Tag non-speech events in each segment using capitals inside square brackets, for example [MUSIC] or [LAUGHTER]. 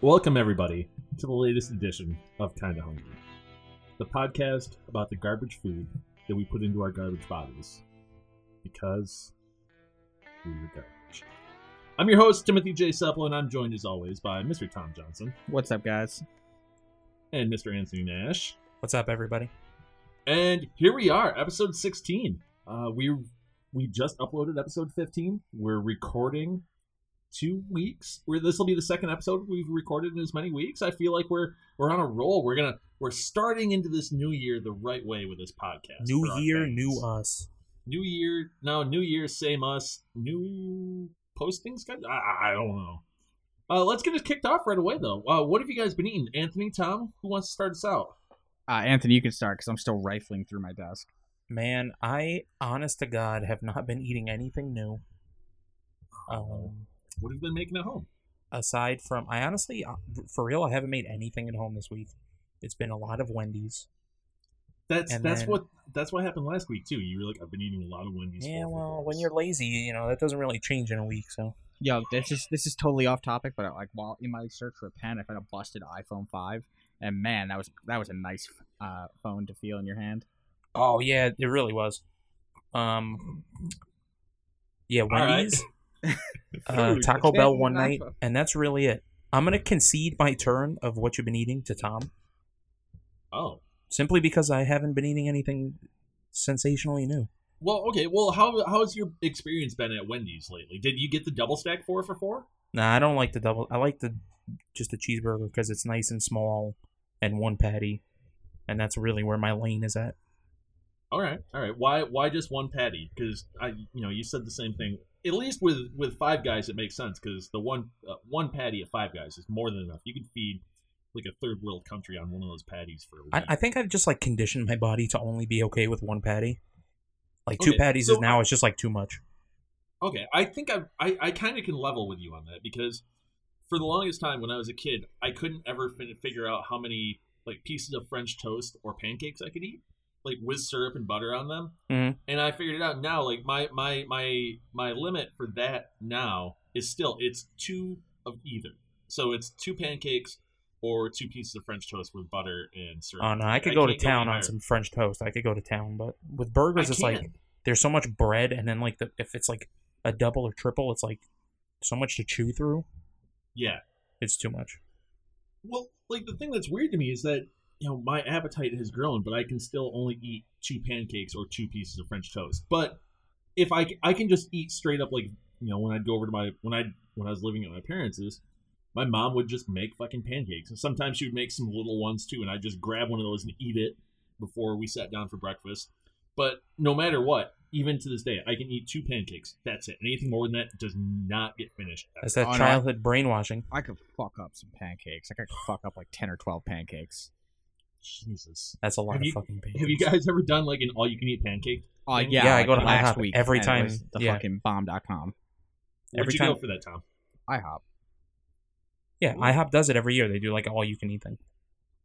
Welcome, everybody, to the latest edition of Kinda Hungry, the podcast about the garbage food that we put into our garbage bodies because we are garbage. I'm your host, Timothy J. Supple, and I'm joined as always by Mr. Tom Johnson What's up, guys? and Mr. Anthony Nash. What's up, everybody? And here we are, episode 16. Uh, we we just uploaded episode 15. We're recording two weeks. Where this will be the second episode we've recorded in as many weeks. I feel like we're we're on a roll. We're gonna we're starting into this new year the right way with this podcast. New year, fans. new us. New year, no, new year, same us. New postings, guys. I, I don't know. Uh, let's get it kicked off right away, though. Uh, what have you guys been eating? Anthony, Tom, who wants to start us out? Uh, Anthony, you can start because I'm still rifling through my desk. Man, I, honest to God, have not been eating anything new. Um, What have you been making at home? aside from, I honestly, uh, for real, I haven't made anything at home this week. It's been a lot of Wendy's. That's And that's then- what that's what happened last week too. You were like, I've been eating a lot of Wendy's. Yeah, well, fours." when you're lazy, you know, that doesn't really change in a week, so. Yo, this is this is totally off topic, but like while in my search for a pen, I found a busted iPhone five, and man, that was that was a nice uh, phone to feel in your hand. Oh, yeah, it really was. Um, yeah, right. Uh, Taco Bell one night, and that's really it. I'm going to concede my turn of what you've been eating to Tom. Oh, simply because I haven't been eating anything sensationally new. well, okay. Well, how how's your experience been at Wendy's lately? Did you get the double stack four for four? Nah, I don't like the double. I like the just the cheeseburger because it's nice and small and one patty, and that's really where my lane is at. All right, all right. Why why just one patty? Because I you know you said the same thing. At least with with Five Guys, it makes sense because the one uh, one patty at Five Guys is more than enough. You can feed like a third world country on one of those patties for a week. I, I think I've just like conditioned my body to only be okay with one patty. Like two Okay, patties so is now I- it's just like too much. Okay, I think I I, I kind of can level with you on that because for the longest time when I was a kid, I couldn't ever fin- figure out how many like pieces of French toast or pancakes I could eat, like with syrup and butter on them. Mhm. And I figured it out now. Like my my my my limit for that now is still it's two of either. So it's two pancakes or two pieces of French toast with butter and syrup. Oh no, I could go to town on some French toast. I could go to town, but with burgers, I it's like there's so much bread, and then like the if it's like a double or triple, it's like so much to chew through. yeah. It's too much. Well, like the thing that's weird to me is that you know my appetite has grown, but I can still only eat two pancakes or two pieces of French toast. But if I I can just eat straight up like you know when I'd go over to my when I when I was living at my parents', my mom would just make fucking pancakes, and sometimes she would make some little ones too, and I'd just grab one of those and eat it before we sat down for breakfast. But no matter what, even to this day, I can eat two pancakes. That's it. Anything more than that does not get finished. That's that I- childhood brainwashing. I could fuck up some pancakes. I could fuck up like ten or twelve pancakes. Jesus. That's a lot Have of you- fucking pancakes. Have you guys ever done like an all-you-can-eat pancake? Oh thing? yeah, Yeah, I go to last IHOP week every time, The yeah. fucking bomb.com. Where'd Every you time- go for that, Tom? IHOP. Yeah, IHOP does it every year. They do like all you can eat thing.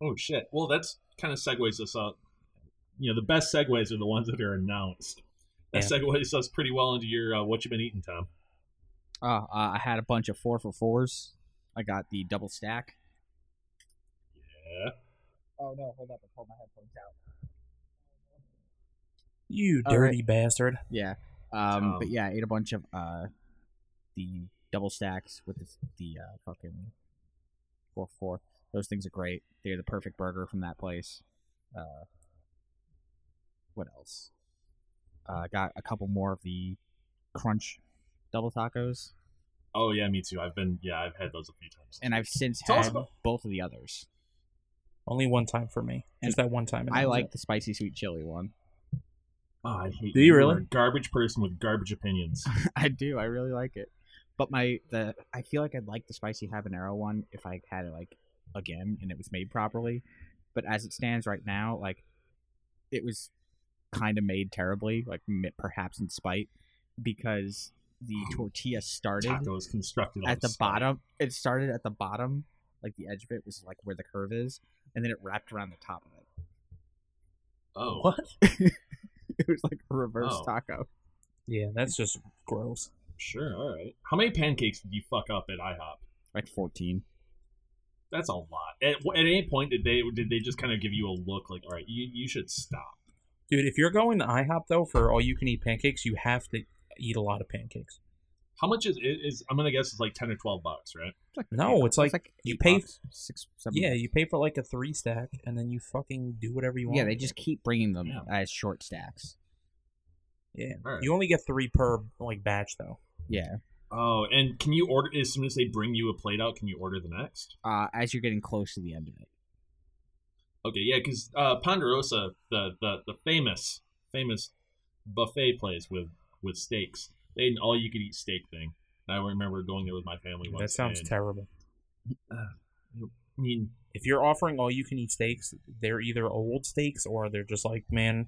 Oh shit! Well, that's kind of segues us up. You know, the best segues are the ones that are announced. That Yeah. segues us pretty well into your uh, what you've been eating, Tom. Uh, uh, I had a bunch of four for fours. I got the double stack. Yeah. Oh no, hold up! I pulled my headphones out. You All dirty bastard. Yeah. Um, Um, but yeah, I ate a bunch of uh, the double stacks with the, the uh, fucking four four. Those things are great. They're the perfect burger from that place. Uh, what else? Uh, got a couple more of the crunch double tacos, Oh yeah, me too. I've been yeah, I've had those a few times. and I've since Tell us had about- both of the others. Only one time for me. Just that one time. I like it. the spicy sweet chili one. oh, I hate. Do you are really? a garbage person with garbage opinions. [LAUGHS] I do. I really like it. But my the I feel like I'd like the spicy habanero one if I had it like again and it was made properly. But as it stands right now, like it was kind of made terribly, like perhaps in spite, because the tortilla started Tacos constructed at the spot. bottom. It started at the bottom, like the edge of it was like where the curve is, and then it wrapped around the top of it. Oh, What? [LAUGHS] it was like a reverse Oh. taco. Yeah, that's just gross. sure. All right. How many pancakes did you fuck up at IHOP? Like fourteen. that's a lot. At, at any point did they did they just kind of give you a look like, all right, you you should stop. Dude, if you're going to IHOP though for all you can eat pancakes, you have to eat a lot of pancakes. How much is it? Is I'm gonna guess it's like ten or twelve bucks, right? It's like No, eight- it's like you pay- bucks, six, seven. Yeah, you pay for like a three stack, and then you fucking do whatever you want. yeah. They just keep bringing them Yeah. as short stacks. yeah. All right. You only get three per like batch though. Yeah. Oh, and can you order as soon as they bring you a plate out? Can you order the next? Uh, as you're getting close to the end of it. Okay, yeah, because uh, Ponderosa, the, the the famous famous buffet place with with steaks, they had an all you could eat steak thing. I remember going there with my family once. That sounds and, terrible. [SIGHS] I mean, If you're offering all you can eat steaks, they're either old steaks or they're just like, man,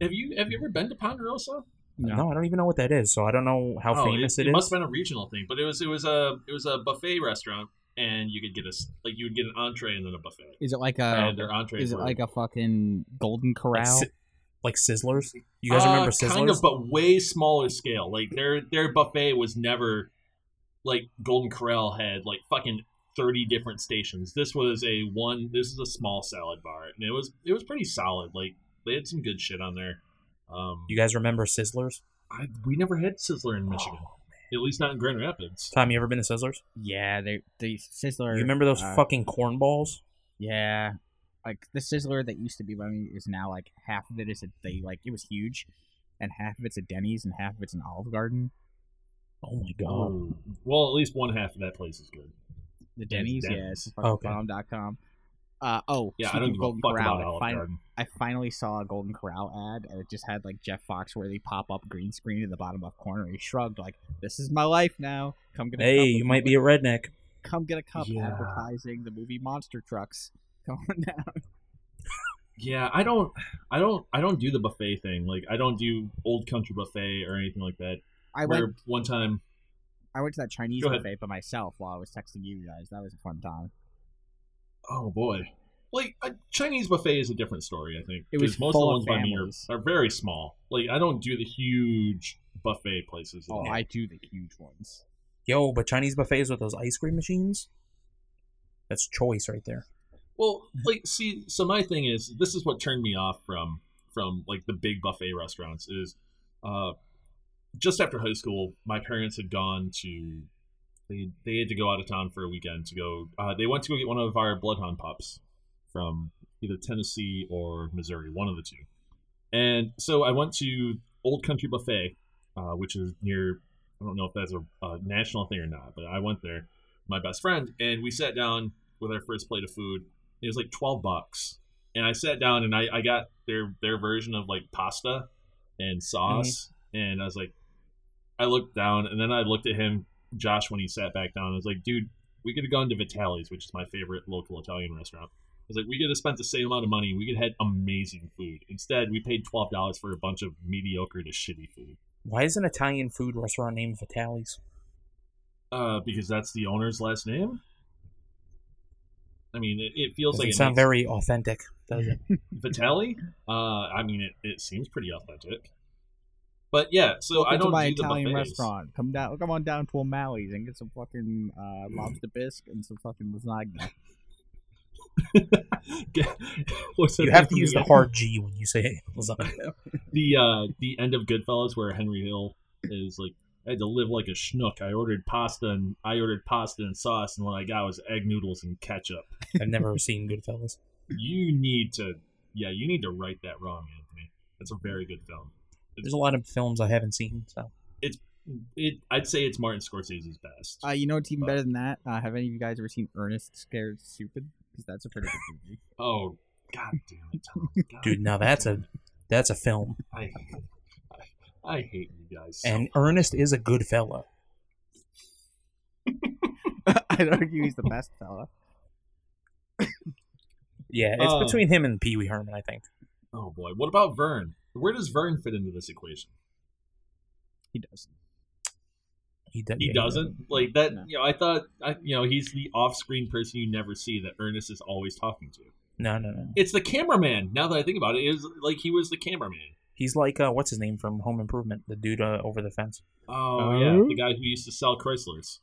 have you have you ever been to Ponderosa? no, I don't even know what that is, so I don't know how Oh, famous it, it is. It must have been a regional thing, but it was it was a it was a buffet restaurant, and you could get a like you would get an entree and then a buffet. Is it like a? and their entrees Is it like a fucking Golden Corral? si- like Sizzlers. You guys Uh, remember Sizzlers? Kind of, but way smaller scale. Like their their buffet was never like Golden Corral had like fucking thirty different stations. This was a one. This is a small salad bar, and it was it was pretty solid. Like they had some good shit on there. Um, you guys remember Sizzlers? I, we never had Sizzler in Michigan, at least not in Grand Rapids. Tom, you ever been to Sizzlers? yeah, they the Sizzler. You remember those uh, fucking corn balls? Yeah, like the Sizzler that used to be by me is now like half of it is a they like it was huge, and half of it's a Denny's and half of it's an Olive Garden. Oh my god. Oh, well, at least one half of that place is good. The Yeah, it's Denny's, yeah, Denny's. it's Okay. fucking Uh, oh, Yeah, I speaking don't of give a Golden fuck Corral, about I, Olive fin- Garden. I finally saw a Golden Corral ad, and it just had like Jeff Foxworthy pop up green screen in the bottom left corner. He shrugged like, "This is my life now. Come get a Hey, cup you might me. be a redneck. come get a cup." Yeah. Advertising the movie Monster Trucks. [LAUGHS] Come on down. Yeah, I don't, I don't, I don't do the buffet thing. Like, I don't do Old Country Buffet or anything like that. I Where went. one time, I went to that Chinese buffet by myself while I was texting you guys. That was a fun time. oh boy, like a Chinese buffet is a different story. I think It was most full of of the ones by me are, are very small. Like, I don't do the huge buffet places. Oh, I do the huge ones. Yo, but Chinese buffets with those ice cream machines? That's choice right there. Well, like, see, so my thing is, this is what turned me off from from like the big buffet restaurants is, uh, just after high school, my parents had gone to, they they had to go out of town for a weekend to go. Uh, they went to go get one of our bloodhound pups from either Tennessee or Missouri, one of the two. And so I went to Old Country Buffet, uh, which is near. I don't know if that's a, a national thing or not, but I went there, my best friend, and we sat down with our first plate of food. It was like twelve bucks, and I sat down and I, I got their their version of like pasta and sauce, and I was like, I looked down and then I looked at him, Josh, when he sat back down. I was like, dude, we could have gone to Vitali's, which is my favorite local Italian restaurant. I was like, we could have spent the same amount of money. We could have had amazing food. Instead, we paid twelve dollars for a bunch of mediocre to shitty food. Why is an Italian food restaurant named Vitali's? Uh, because that's the owner's last name. I mean, it, it feels Doesn't like it sound makes- very authentic, does it? [LAUGHS] Vitelli? Uh, I mean, it, it seems pretty authentic. But yeah, so I Welcome don't to my do Italian buffets. restaurant. Come down, come on down to O'Malley's and get some fucking uh, lobster bisque and some fucking lasagna. [LAUGHS] [LAUGHS] What's you have to use the end- hard G when you say lasagna. the uh the end of Goodfellas where Henry Hill is like I had to live like a schnook. I ordered pasta and I ordered pasta and sauce, and what I got was egg noodles and ketchup. [LAUGHS] I've never seen Goodfellas. You need to, yeah, you need to right that wrong, Anthony. That's a very good film. There's a lot of films I haven't seen, so it's It, I'd say it's Martin Scorsese's best. Uh, you know what's even better than that? Uh, have any of you guys ever seen Ernest Scared Stupid? Because that's a pretty good movie. oh, god damn it, Tom. God, dude, now that's a that's a film. I, I, I hate you guys. so And Ernest is a good fella. [LAUGHS] I'd argue he's the best fella. [COUGHS] Yeah, it's Uh, between him and Pee Wee Herman, I think. Oh boy, what about Vern? Where does Vern fit into this equation? He does. He, does. He yeah, doesn't like that. No. You know, I thought, I, you know, he's the off-screen person you never see that Ernest is always talking to. No, no, no. It's the cameraman. Now that I think about it, it is like he was the cameraman. He's like uh, what's his name from Home Improvement, the dude uh, over the fence. Oh Oh? yeah, the guy who used to sell Chryslers.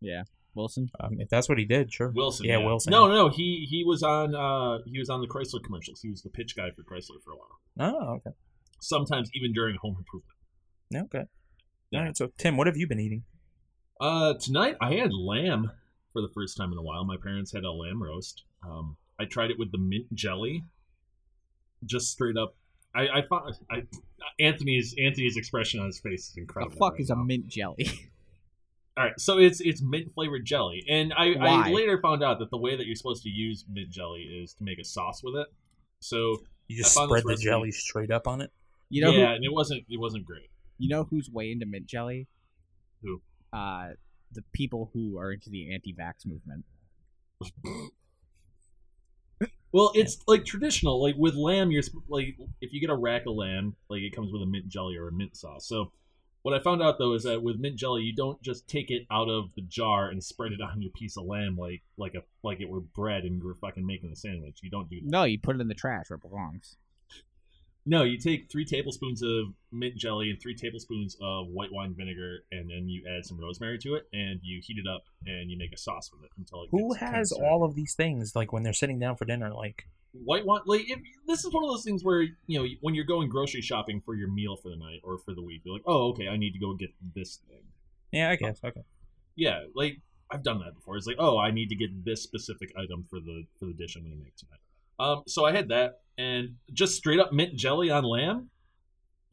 Yeah. Wilson. Um, if that's what he did, sure. Wilson. Yeah, Wilson. No, no, no. He he was on uh he was on the Chrysler commercials. He was the pitch guy for Chrysler for a while. Oh, okay. Sometimes even during Home Improvement. Yeah, okay. Yeah. All right. So, Tim, what have you been eating? Uh, tonight I had lamb for the first time in a while. My parents had a lamb roast. Um, I tried it with the mint jelly. Just straight up. I, I found I, Anthony's Anthony's expression on his face is incredible. The fuck right is a mint jelly? [LAUGHS] All right, so it's it's mint flavored jelly, and I, I later found out that the way that you're supposed to use mint jelly is to make a sauce with it. So You just I found spread the jelly straight up on it. You know yeah, who? and it wasn't it wasn't great. You know who's way into mint jelly? Who? Uh, the people who are into the anti-vax movement. [LAUGHS] Well, it's like traditional. Like with lamb, you're like if you get a rack of lamb, like it comes with a mint jelly or a mint sauce. So what I found out though is that with mint jelly, you don't just take it out of the jar and spread it on your piece of lamb like like a like it were bread and you were fucking making a sandwich. You don't do that. No, you put it in the trash where it belongs. No, you take three tablespoons of mint jelly and three tablespoons of white wine vinegar, and then you add some rosemary to it, and you heat it up, and you make a sauce with it until it. Who has all of these things? Like when they're sitting down for dinner, like white wine? Like if, this is one of those things where you know when you're going grocery shopping for your meal for the night or for the week, you're like, oh, okay, I need to go get this thing. yeah, I guess okay. Yeah, like I've done that before. It's like, oh, I need to get this specific item for the for the dish I'm going to make tonight. Um, so I had that, and just straight up mint jelly on lamb.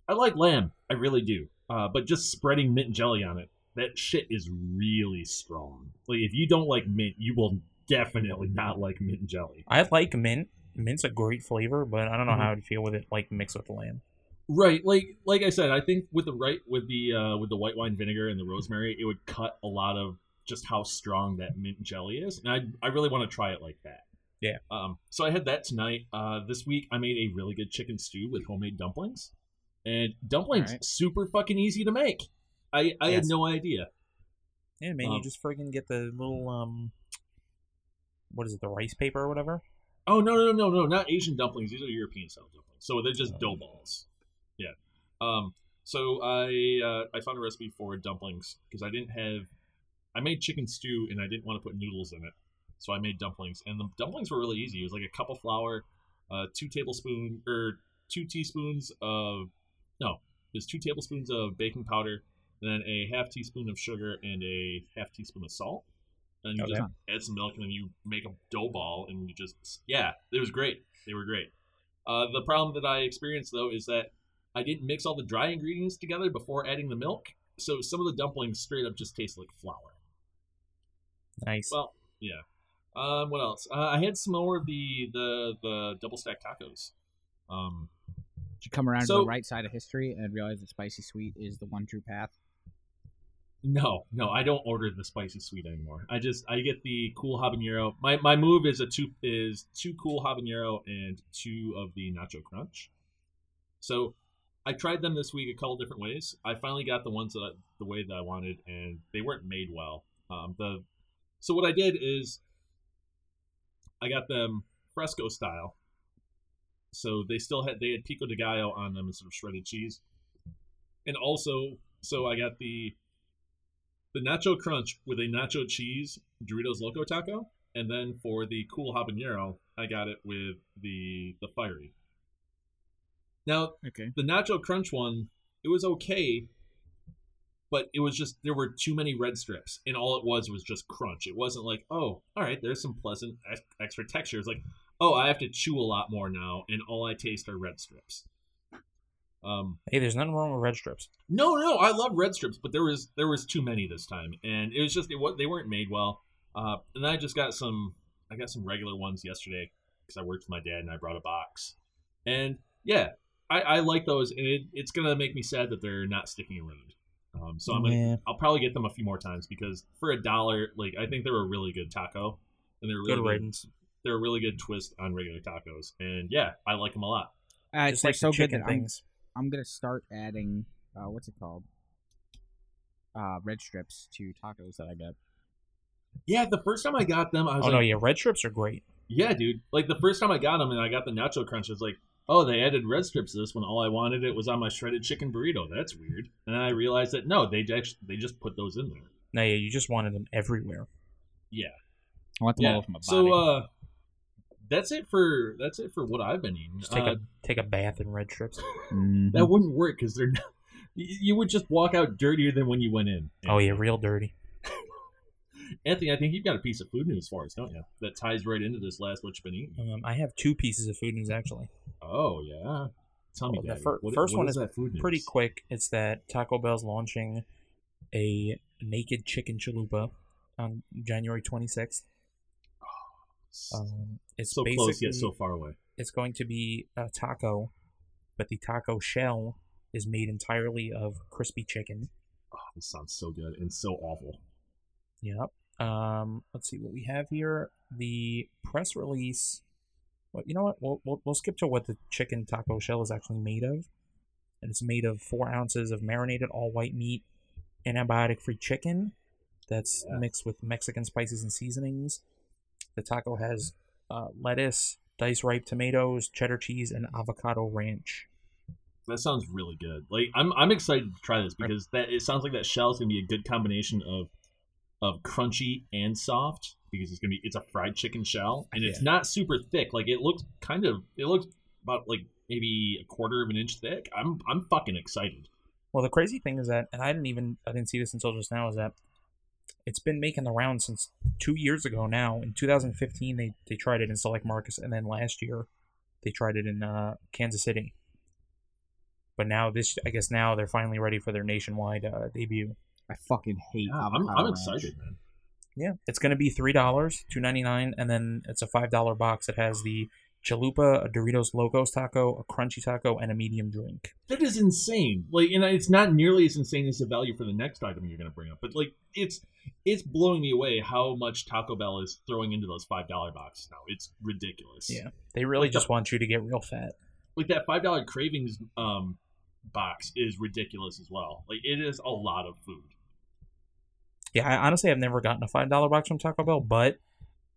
I like lamb, I really do. Uh, but just spreading mint jelly on it, that shit is really strong. Like if you don't like mint, you will definitely not like mint jelly. I like mint. Mint's a great flavor, but I don't know Mhm. how I'd feel with it like mixed with lamb. Right, like like I said, I think with the right with the uh, with the white wine vinegar and the rosemary, it would cut a lot of just how strong that mint jelly is, and I I really want to try it like that. Yeah. Um. So I had that tonight. Uh. This week I made a really good chicken stew with homemade dumplings, and dumplings Alright. super fucking easy to make. I I had no idea. Yeah, man, Um, you just friggin' get the little um, what is it, the rice paper or whatever? Oh no no no no no not Asian dumplings. These are European style dumplings. So they're just Oh. dough balls. Yeah. Um. So I uh, I found a recipe for dumplings because I didn't have I made chicken stew and I didn't want to put noodles in it, so I made dumplings and the dumplings were really easy. It was like a cup of flour, uh, two tablespoons or two teaspoons of no, it was two tablespoons of baking powder, and then a half teaspoon of sugar and a half teaspoon of salt. And you Okay. just add some milk and then you make a dough ball and you just yeah, it was great. They were great. Uh, the problem that I experienced though is that I didn't mix all the dry ingredients together before adding the milk, so some of the dumplings straight up just taste like flour. Nice. Well, yeah. Um, what else? Uh, I had some more of the the the double stack tacos. Um, Did you come around to the right side of history and realize that spicy sweet is the one true path? no, no, I don't order the spicy sweet anymore. I just I get the cool habanero. My my move is a two is two cool habanero and two of the nacho crunch. So I tried them this week a couple different ways. I finally got the ones that I, the way that I wanted, and they weren't made well. Um, the so what I did is I got them fresco style. So they still had they had pico de gallo on them instead of shredded cheese, and also so I got the the nacho crunch with a nacho cheese Doritos Loco taco, and then for the cool habanero, I got it with the the fiery. Now Okay. the nacho crunch one, it was okay, but it was just there were too many red strips, and all it was was just crunch. It wasn't like, oh, all right, there's some pleasant extra texture. It's like, oh, I have to chew a lot more now, and all I taste are red strips. Um, hey, there's nothing wrong with red strips. no, no, I love red strips, but there was there was too many this time, and it was just it, they weren't made well. Uh, and I just got some I got some regular ones yesterday because I worked with my dad and I brought a box, and yeah, I, I like those, and it, it's gonna make me sad that they're not sticking around. Um, so I'm gonna Yeah. I'll probably get them a few more times because for a dollar, like I think they're a really good taco, and they're really Good good, they're a really good twist on regular tacos, and yeah, I like them a lot. Uh, Just like so good chicken that I'm. I'm gonna start adding uh, what's it called? Uh, red strips to tacos that I get. Yeah, the first time I got them, I was Oh like, no, yeah, red strips are great. Yeah, dude. Like the first time I got them and I got the nacho crunch, I was like, oh, they added red strips to this when all I wanted it was on my shredded chicken burrito. That's weird. And then I realized that no, they just they just put those in there. No, yeah, you just wanted them everywhere. Yeah. I want them Yeah. all over my body. So uh, that's it for that's it for what I've been eating. Just take Uh, a take a bath in red strips. [LAUGHS] Mhm. that wouldn't work because they're not. [LAUGHS] You you would just walk out dirtier than when you went in. Oh yeah, real dirty. Anthony, I think you've got a piece of food news for us, don't you? That ties right into this last what you've been eating. Um, I have two pieces of food news actually. Oh yeah, tell me Well, the fir- what- first what one is is that food news? Pretty quick. It's that Taco Bell's launching a naked chicken chalupa on January 26th. Um, it's so close yet so far away. it's going to be a taco, but the taco shell is made entirely of crispy chicken. Oh, this sounds so good and so awful. Yep. Um, let's see what we have here. The press release. Well, you know what? We'll, we'll we'll skip to what the chicken taco shell is actually made of, and it's made of four ounces of marinated all white meat, antibiotic-free chicken, that's Yeah. mixed with Mexican spices and seasonings. The taco has uh, lettuce, diced ripe tomatoes, cheddar cheese, and avocado ranch. That sounds really good. Like I'm I'm excited to try this because that it sounds like that shell is gonna be a good combination of of crunchy and soft because it's gonna be it's a fried chicken shell and it's not super thick. Like it looks kind of it looks about like maybe a quarter of an inch thick. I'm I'm fucking excited. Well, the crazy thing is that, and I didn't even I didn't see this until just now, is that it's been making the rounds since two years ago now. In 2015, they they tried it in Select Marcus, and then last year they tried it in uh, Kansas City. But now this, I guess now they're finally ready for their nationwide uh, debut. I fucking hate Yeah, I'm, I'm ranch. excited, man. Yeah, it's gonna be three dollars, two ninety nine, and then it's a five dollar box that has the chalupa, a Doritos Locos taco, a crunchy taco, and a medium drink. That is insane. Like, and it's not nearly as insane as the value for the next item you're going to bring up. But like, it's it's blowing me away how much Taco Bell is throwing into those five dollar boxes now. It's ridiculous. Yeah, they really Like just the- want you to get real fat. like that five dollar cravings um box is ridiculous as well. Like, it is a lot of food. Yeah, I honestly have never gotten a five dollar box from Taco Bell, but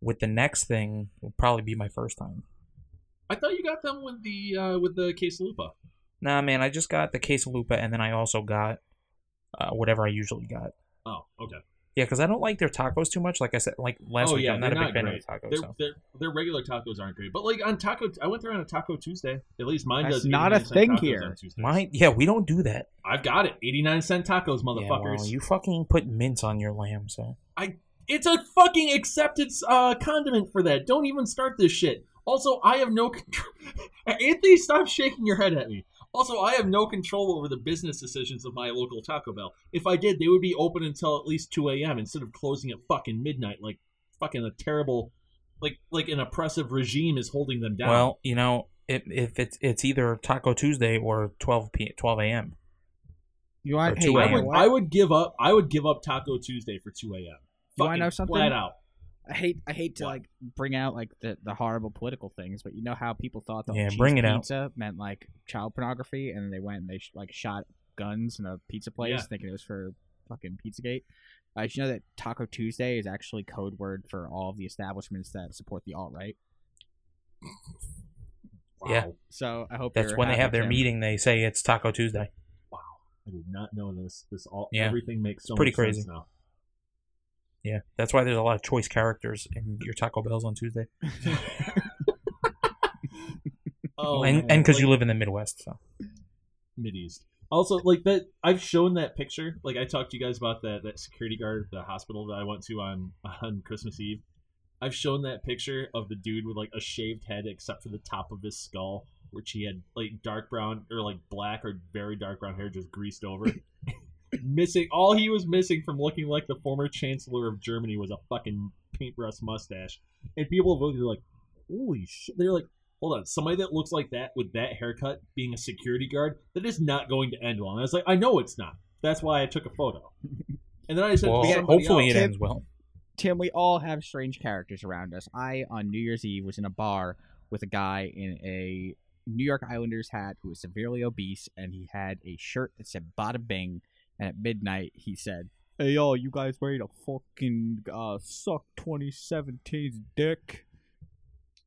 with the next thing, will probably be my first time. I thought you got them with the uh with the quesalupa. Nah, man, I just got the quesalupa, and then I also got uh, whatever I usually got. Oh, okay. Yeah, because I don't like their tacos too much. Like I said, like last oh week, yeah, I'm not a they're big fan great. of the tacos. Their, so. their their regular tacos aren't great, but like on taco, I went there on a Taco Tuesday. At least mine That's does. not a thing here. on Mine, yeah, we don't do that. I've got it. Eighty nine cent tacos, Yeah, motherfuckers. well, you fucking put mints on your lamb, so It's a fucking accepted uh, condiment for that. Don't even start this shit. Also, I have no [LAUGHS] control. [LAUGHS] Anthony, stop shaking your head at me. Also, I have no control over the business decisions of my local Taco Bell. If I did, they would be open until at least 2 a.m. instead of closing at fucking midnight like fucking a terrible, like like an oppressive regime is holding them down. well, you know, if, if it's it's either Taco Tuesday or 12 p 12 a.m. You want? Hey, I would? I would give up I would give up Taco Tuesday for 2 a.m. You wanna Fucking know something? Flat out. I hate I hate to What? like bring out like the, the horrible political things, but you know how people thought that Yeah, cheese bring it out. pizza meant like child pornography, and they went and they sh- like shot guns in a pizza place, Yeah. thinking it was for fucking PizzaGate. Uh, did you know that Taco Tuesday is actually code word for all of the establishments that support the alt right? [LAUGHS] Yeah. So I hope That's when they have their Tim. meeting. They say it's Taco Tuesday. Wow, I did not know this. This all Yeah. everything makes so It's pretty much crazy. sense now. Yeah, that's why there's a lot of choice characters in your Taco Bells on Tuesday. [LAUGHS] Oh, and man. and because Like, you live in the Midwest, so Mideast. Also, like that, I've shown that picture. Like I talked to you guys about that that security guard at the hospital that I went to on on Christmas Eve. I've shown that picture of the dude with like a shaved head except for the top of his skull, which he had like dark brown or like black or very dark brown hair just greased over. [LAUGHS] missing all he was missing from looking like the former chancellor of Germany was a fucking paintbrush mustache. And people were like, "Holy shit!" They're like, hold on, somebody that looks like that with that haircut being a security guard, that is not going to end well. And I was like, I know it's not. That's why I took a photo. [LAUGHS] And then I said, well, hopefully else, it ends well. Tim, we all have strange characters around us. I, on New Year's Eve, was in a bar with a guy in a New York Islanders hat who was severely obese, and he had a shirt that said Bada Bing. And at midnight, he said, Hey, yo, you guys ready to fucking uh, suck 2017's dick?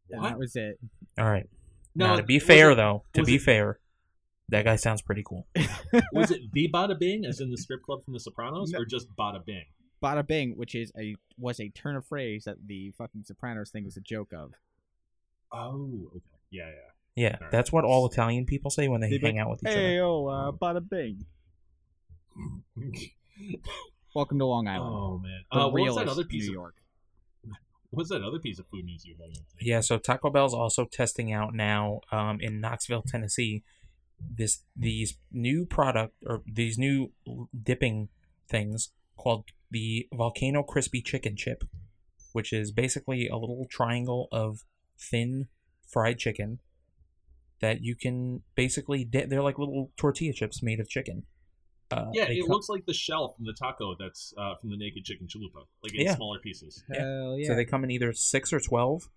And What? that was it. All right. No, now, to be was fair, it- though, to was be it- fair, that guy sounds pretty cool. [LAUGHS] was it the Bada Bing, as in the strip club from The Sopranos, No. or just Bada Bing? bada bing, which is a was a turn of phrase that the fucking Sopranos thing was a joke of. Oh, okay. Yeah, yeah. Yeah, Alright. that's what all Italian people say when they They'd be hang out with each Hey, other. oh, uh, bada bing. Welcome to Long Island. oh man. the Uh, what was that other piece New of York. [LAUGHS] what was that other piece of food news you had? Yeah, so Taco Bell's also testing out now um, in Knoxville, Tennessee, this these new product or these new dipping things called the Volcano Crispy Chicken Chip, which is basically a little triangle of thin fried chicken that you can basically dip. They're like little tortilla chips made of chicken. Uh, Yeah, it co- looks like the shell from the taco that's uh, from the naked chicken chalupa, like in Yeah. smaller pieces. Yeah. Hell yeah. So they come in either six or twelve,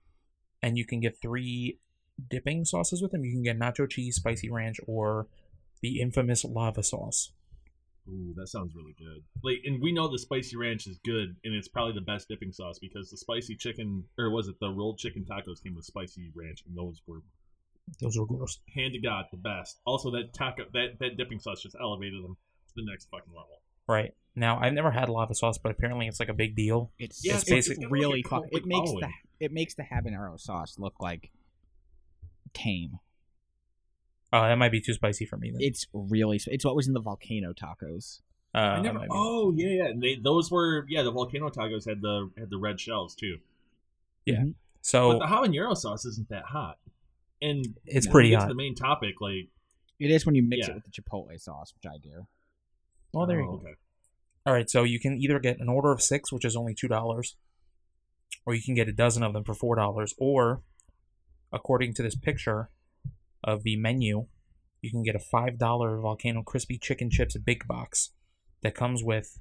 and you can get three dipping sauces with them. You can get nacho cheese, spicy ranch, or the infamous lava sauce. Ooh, that sounds really good. Like, and we know the spicy ranch is good, and it's probably the best dipping sauce because the spicy chicken, or was it the rolled chicken tacos, came with spicy ranch, and those were Those are gross. hand to god the best. Also, that taco, that that dipping sauce just elevated them to the next fucking level. Right now, I've never had lava sauce, but apparently it's like a big deal. It's, Yeah, it's, it's it's really a fuck. It makes the it makes the habanero sauce look like tame. Oh, that might be too spicy for me. Then. It's really it's what was in the volcano tacos. Uh, I never. Oh yeah, yeah. They those were yeah. The volcano tacos had the had the red shells too. Yeah. So But the habanero sauce isn't that hot, and It's pretty we hot. The main topic, like It is when you mix Yeah. it with the chipotle sauce, which I do. Well, there you oh, go. okay. All right, so you can either get an order of six, which is only two dollars, or you can get a dozen of them for four dollars, or according to this picture of the menu, you can get a five dollar volcano crispy chicken chips big box that comes with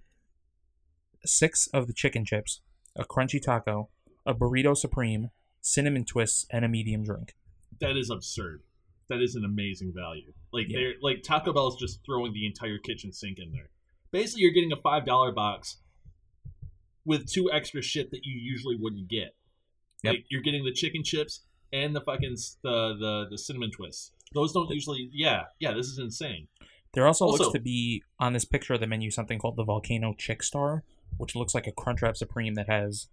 six of the chicken chips, a crunchy taco, a burrito supreme, cinnamon twists, and a medium drink. That is absurd. That is an amazing value. Like Yeah. they're like Taco Bell's just throwing the entire kitchen sink in there. Basically, you're getting a five dollar box with two extra shit that you usually wouldn't get. Yep. Like you're getting the chicken chips and the fucking the the, the cinnamon twists. Those don't usually. Yeah, yeah. This is insane. There also, Also- looks to be on this picture of the menu something called the volcano chick star, which looks like a Crunchwrap Supreme that has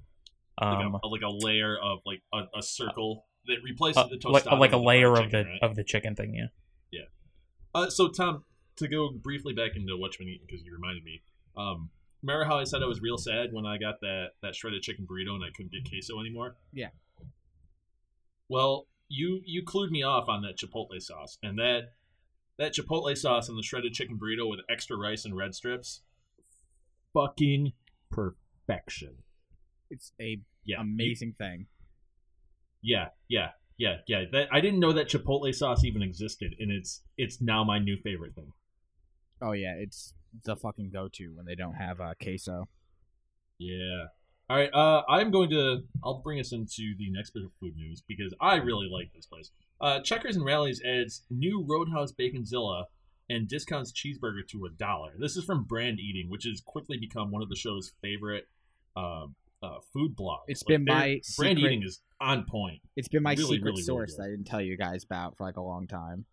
Like, um, a, like a layer of like a, a circle that replaces uh, the like tostada like a layer fried of the chicken, right? of the chicken thing. Yeah. Uh, so Tom, to go briefly back into what you've because you reminded me. Um, remember how I said I was real sad when I got that that shredded chicken burrito and I couldn't get queso anymore? Yeah. Well, you you clued me off on that chipotle sauce and that that chipotle sauce and the shredded chicken burrito with extra rice and red strips. Fucking perfection. It's a Yeah. amazing thing. Yeah, yeah, yeah, yeah. That I didn't know that chipotle sauce even existed, and it's it's now my new favorite thing. Oh yeah, it's the fucking go to when they don't have uh, queso. Yeah. All right. Uh, I'm going to. I'll bring us into the next bit of food news because I really like this place. Uh, Checkers and Rally's adds new Roadhouse Baconzilla and discounts cheeseburger to a dollar. This is from Brand Eating, which has quickly become one of the show's favorite uh, uh, food blog. It's Like, been my Brand secret- Eating is on point. It's been my Really, secret really, really source good. that I didn't tell you guys about for like a long time.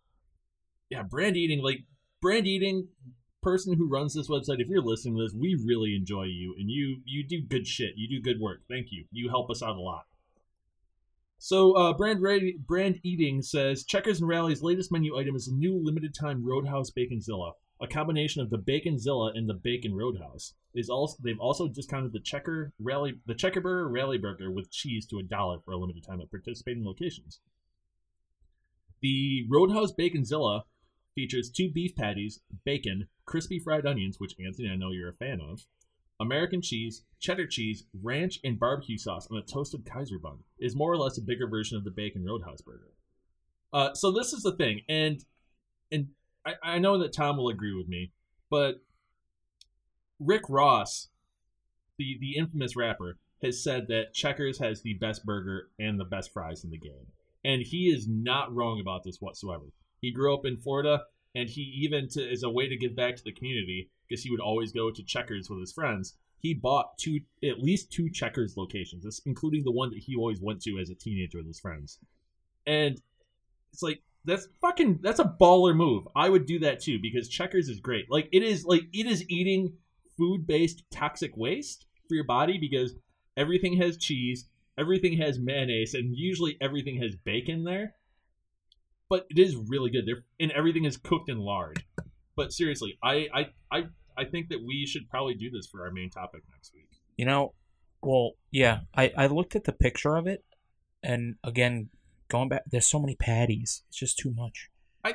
Yeah, Brand Eating, like Brand Eating, person who runs this website. If you're listening to this, we really enjoy you, and you you do good shit. You do good work. Thank you. You help us out a lot. So, uh, Brand Ra- Brand Eating says Checkers and Rally's latest menu item is a new limited time Roadhouse Baconzilla, a combination of the Baconzilla and the Bacon Roadhouse. Is also they've also discounted the Checker Rally the Checker Burger Rally Burger with cheese to a dollar for a limited time at participating locations. The Roadhouse Baconzilla features two beef patties, bacon, crispy fried onions, which Anthony I know you're a fan of, American cheese, cheddar cheese, ranch, and barbecue sauce on a toasted Kaiser bun. Is more or less a bigger version of the Bacon Roadhouse burger. Uh, so this is the thing, and and I, I know that Tom will agree with me, but Rick Ross, the the infamous rapper, has said that Checkers has the best burger and the best fries in the game, and he is not wrong about this whatsoever. He grew up in Florida, and he even to as a way to give back to the community because he would always go to Checkers with his friends. He bought two, at least two Checkers locations, this, including the one that he always went to as a teenager with his friends. And it's like that's fucking that's a baller move. I would do that too because Checkers is great. Like it is like it is eating food-based toxic waste for your body because everything has cheese, everything has mayonnaise, and usually everything has bacon there. But it is really good. They're, and everything is cooked in lard. But seriously, I, I I I think that we should probably do this for our main topic next week. You know, well, yeah, I, I looked at the picture of it, and again, going back, there's so many patties. It's just too much.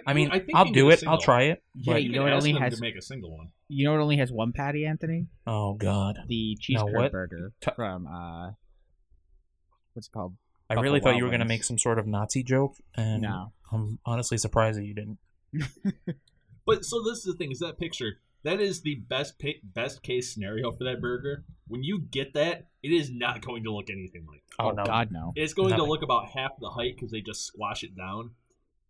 I mean, think I'll do it. get a I'll try it. Yeah, But, you You know can it only has to make a single one. you know it only has one patty, Anthony. oh God, The cheese No, curd burger T- from uh, what's it called? I Buffalo really thought you were gonna make some sort of Nazi joke, and No. I'm honestly surprised that you didn't. [LAUGHS] But so this is the thing: is that picture that is the best pa- best case scenario for that burger. When you get that, it is not going to look anything like. That. Oh, Oh, no, God, no. It's going Nothing. to look about half the height because they just squash it down,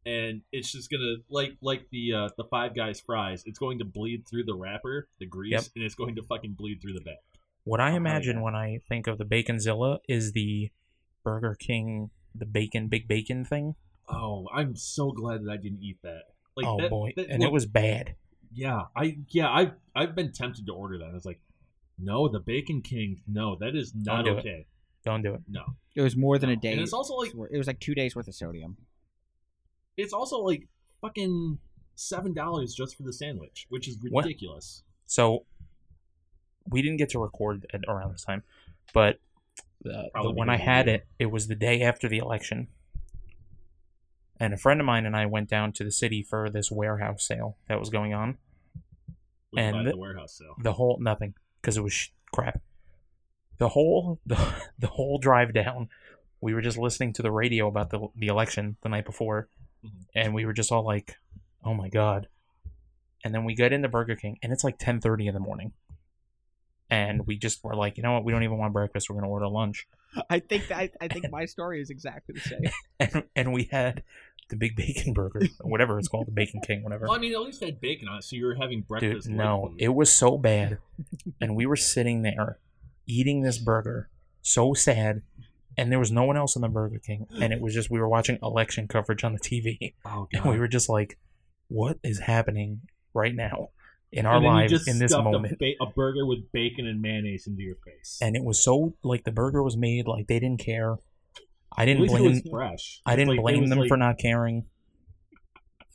and it's just gonna like like the uh, the Five Guys fries. It's going to bleed through the wrapper, the grease, Yep. and it's going to fucking bleed through the back. What I Oh, imagine yeah. when I think of the Baconzilla is the Burger King, the bacon, big bacon thing. Oh, I'm so glad that I didn't eat that. Like oh that, boy, that and it was bad. Yeah, I yeah I've I've been tempted to order that. I was like, no, the Bacon King, no, that is not do it. okay. Don't do it. No, It was more than a day. And it's also like it was like two days worth of sodium. it's also like fucking seven dollars just for the sandwich, which is What? ridiculous. So we didn't get to record at around this time, but uh, the, when I had it, it was the day after the election, and a friend of mine and I went down to the city for this warehouse sale that was going on. Which And the- the warehouse sale. The whole nothing because it was sh- crap. The whole [LAUGHS] the, the whole drive down, we were just listening to the radio about the the election the night before, Mhm. and we were just all like, "Oh my god!" And then we get into Burger King, and it's like ten thirty in the morning, and we just were like, "You know what? We don't even want breakfast. We're gonna order lunch." I think that, I, I think my story is exactly the same. [LAUGHS] And and we had the Big Bacon Burger, [LAUGHS] whatever it's called, the Bacon King, whatever. Well, I mean, at least it had bacon on it, so you were having Dude, breakfast. like no, food. it was so bad. [LAUGHS] and we were sitting there eating this burger, so sad. And there was no one else in the Burger King. And it was just, we were watching election coverage on the TV. oh, [LAUGHS] And we were just like, what is happening right now in our And then you lives just in this stuffed a moment? ba- a, burger with bacon and mayonnaise into your face. And it was so, like, the burger was made like they didn't care. I didn't least it blame, was fresh. I didn't Like, blame them like- for not caring.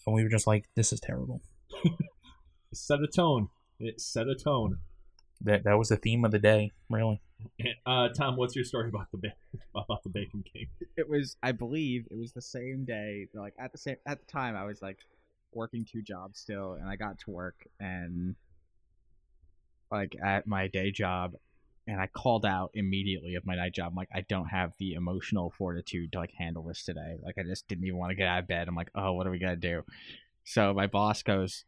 And we were just like, this is terrible. [LAUGHS] set a tone. It set a tone. That that was the theme of the day, really. Uh, Tom, what's your story about the ba- [LAUGHS] about the Bacon King? It was, I believe, it was the same day. Like at the same at the time, I was like working two jobs still, and I got to work and like at my day job, and I called out immediately of my night job. I'm like, I don't have the emotional fortitude to like handle this today. Like I just didn't even want to get out of bed. I'm like, oh, what are we gonna do? So my boss goes,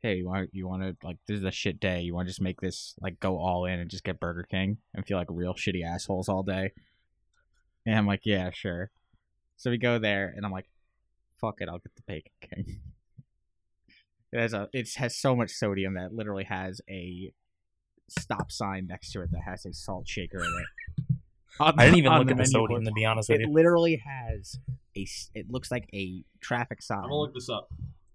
Hey, you want you want to like this is a shit day. You want to just make this like go all in and just get Burger King and feel like real shitty assholes all day? And I'm like, yeah, sure. So we go there, and I'm like, fuck it, I'll get the Bacon King. it has a, it has so much sodium that it literally has a stop sign next to it that has a salt shaker in it. On [LAUGHS] I didn't even on look at the sodium, board. to be honest with It you. It literally has a. It looks like a traffic sign I'm gonna look this up.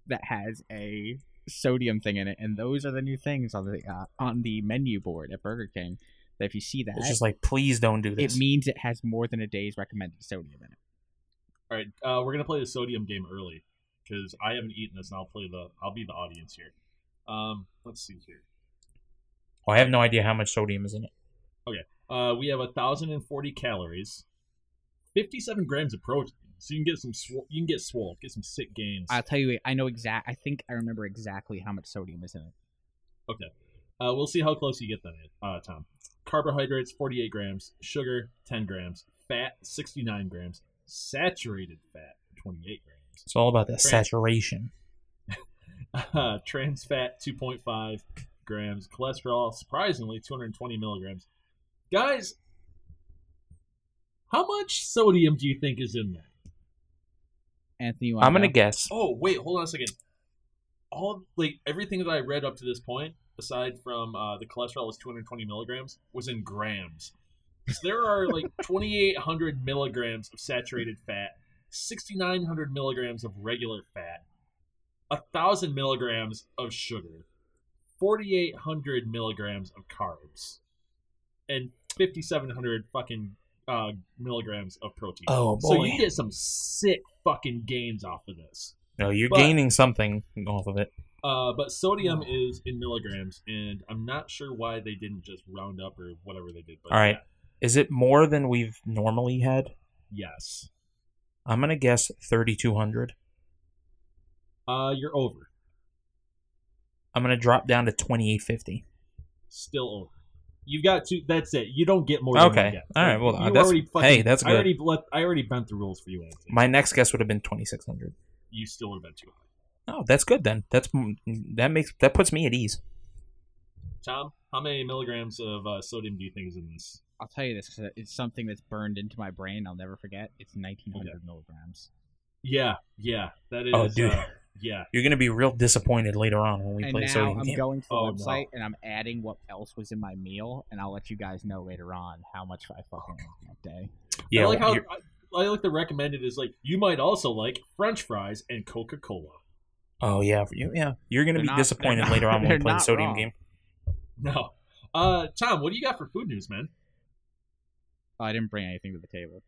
that has a sodium thing in it, and those are the new things on the uh, on the menu board at Burger King. That if you see that, It's just like, please don't do this. it means it has more than a day's recommended sodium in it. All right, uh, we're gonna play the sodium game early because I haven't eaten this, and I'll play the. I'll be the audience here. Um, let's see here. Oh, I have no idea how much sodium is in it. Uh, we have a thousand and forty calories, fifty-seven grams of protein. So you can get some. Sw- you can get swole, get some sick gains. I'll tell you, I know exact. I think I remember exactly how much sodium is in it. Okay. Uh, we'll see how close you get then, uh, Tom. Carbohydrates, 48 grams. Sugar, 10 grams. Fat, 69 grams. Saturated fat, 28 grams. It's all about that Trans- saturation. [LAUGHS] Uh, trans fat, 2.5 grams. Cholesterol, surprisingly, 220 milligrams. Guys, how much sodium do you think is in there? Anthony, you I'm gonna guess. Oh, wait, hold on a second. All like everything that I read up to this point, aside from uh, the cholesterol was 220 milligrams, was in grams. So there are like [LAUGHS] 2,800 milligrams of saturated fat, 6,900 milligrams of regular fat, a thousand milligrams of sugar, 4,800 milligrams of carbs and 5,700 fucking uh, milligrams of protein. Oh, boy! So you get some sick fucking gains off of this. No, you're But- gaining something off of it. Uh, but sodium is in milligrams, and I'm not sure why they didn't just round up or whatever they did. But All right. Is it more than we've normally had? yes. I'm gonna guess 3,200. Uh, you're over. I'm gonna drop down to 2,850. Still over. You've got to. That's it. You don't get more. Than Okay. All right, well, You that's- already fucking- hey, that's I good. already let, I already bent the rules for you, Anthony. My next guess would have been 2,600. you still would have been too high. Oh, that's good then. That's that makes that puts me at ease. Tom, how many milligrams of uh, sodium do you think is in this? I'll tell you this because it's something that's burned into my brain. I'll never forget. It's 1900 Okay. milligrams. Yeah, yeah, that is. Oh, dude. Uh, yeah, You're gonna be real disappointed later on when we and play now Sodium game. I'm Game. going to the Oh, no. website and I'm adding what else was in my meal, and I'll let you guys know later on how much I fucking ate that day. yeah, I like how I, I like the recommended is like you might also like French fries and Coca Cola. oh yeah, you, yeah. You're gonna be not- disappointed later not- on [LAUGHS] when we play the Sodium wrong. Game. No, uh, Tom, what do you got for food news, man? Oh, I didn't bring anything to the table.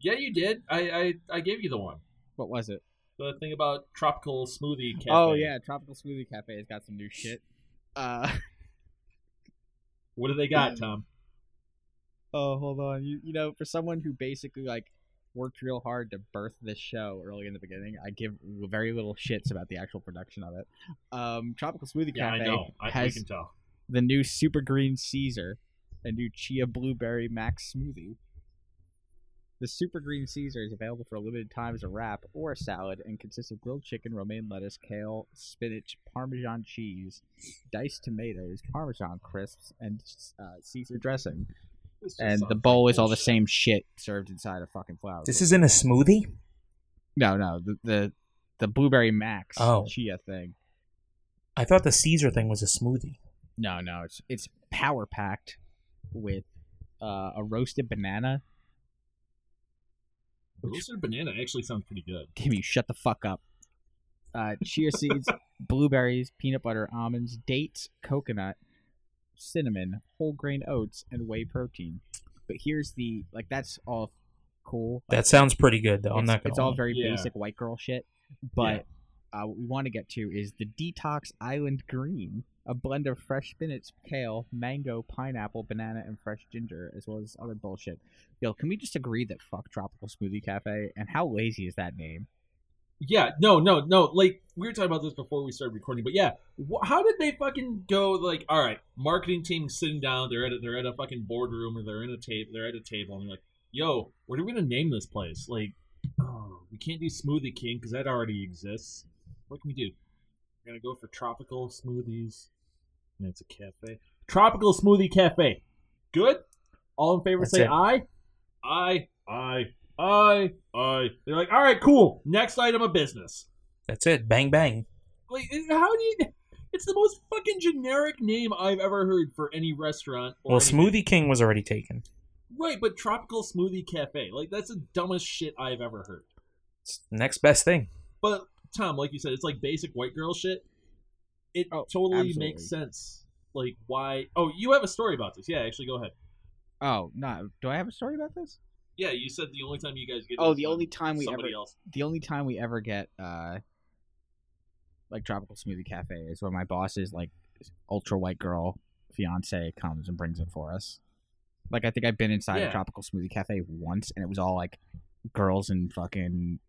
Yeah, you did. I I, I gave you the one. What was it? The thing about tropical smoothie cafe. Oh yeah, Tropical Smoothie Cafe has got some new shit. Uh, What do they got, [LAUGHS] Tom? oh hold on, you you know, for someone who basically like worked real hard to birth this show early in the beginning, I give very little shits about the actual production of it. Um, Tropical Smoothie Yeah, I Cafe know. I has can tell. the new Super Green Caesar, a new Chia Blueberry Max smoothie. The Super Green Caesar is available for a limited time as a wrap or a salad and consists of grilled chicken, romaine lettuce, kale, spinach, Parmesan cheese, diced tomatoes, Parmesan crisps, and uh, Caesar dressing. And the bowl is all the same shit served inside a fucking flour. This bowl. is in a smoothie. no, no, the the, the Blueberry Max Oh. Chia thing. I thought the Caesar thing was a smoothie. No, no, it's it's power packed with uh, a roasted banana. The roasted banana actually sounds pretty good. Give you shut the fuck up. Uh, chia [LAUGHS] seeds, blueberries, peanut butter, almonds, dates, coconut, cinnamon, whole grain oats, and whey protein. But here's the like that's all cool. That sounds pretty good though. I'm not gonna. it's all very Yeah. basic white girl shit. But uh, what we want to get to is the Detox Island Green, a blend of fresh spinach, kale, mango, pineapple, banana, and fresh ginger, as well as other bullshit. Yo, can we just agree that fuck Tropical Smoothie Cafe? And how lazy is that name? Yeah, no, no, no. Like we were talking about this before we started recording, but yeah, wh- how did they fucking go? Like, all right, marketing team sitting down, they're at a, they're at a fucking boardroom or they're in a table, they're at a table, and they're like, "Yo, what are we gonna name this place?" Like, oh, we can't do Smoothie King because that already exists. What can we do? We're gonna go for tropical smoothies, and it's a cafe. Tropical Smoothie Cafe. Good. All in favor, That's say it. aye. Aye. Aye. Aye. Aye. They're like, all right, cool. Next item of business. That's it. Bang bang. Like, how do you? It's the most fucking generic name I've ever heard for any restaurant. Or Well, anything. Smoothie King was already taken. Right, but tropical smoothie cafe. Like that's the dumbest shit I've ever heard. It's next best thing. But Tom, like you said, it's like basic white girl shit. It Oh, totally absolutely. makes sense. Like why? Oh, you have a story about this? Yeah, actually, go ahead. Oh no! Do I have a story about this? Yeah, you said the only time you guys get. Oh, the only time we ever else. the only time we ever get uh like tropical smoothie cafe is when my boss's like ultra white girl fiance comes and brings it for us. Like I think I've been inside Yeah. a tropical smoothie cafe once and it was all like girls in fucking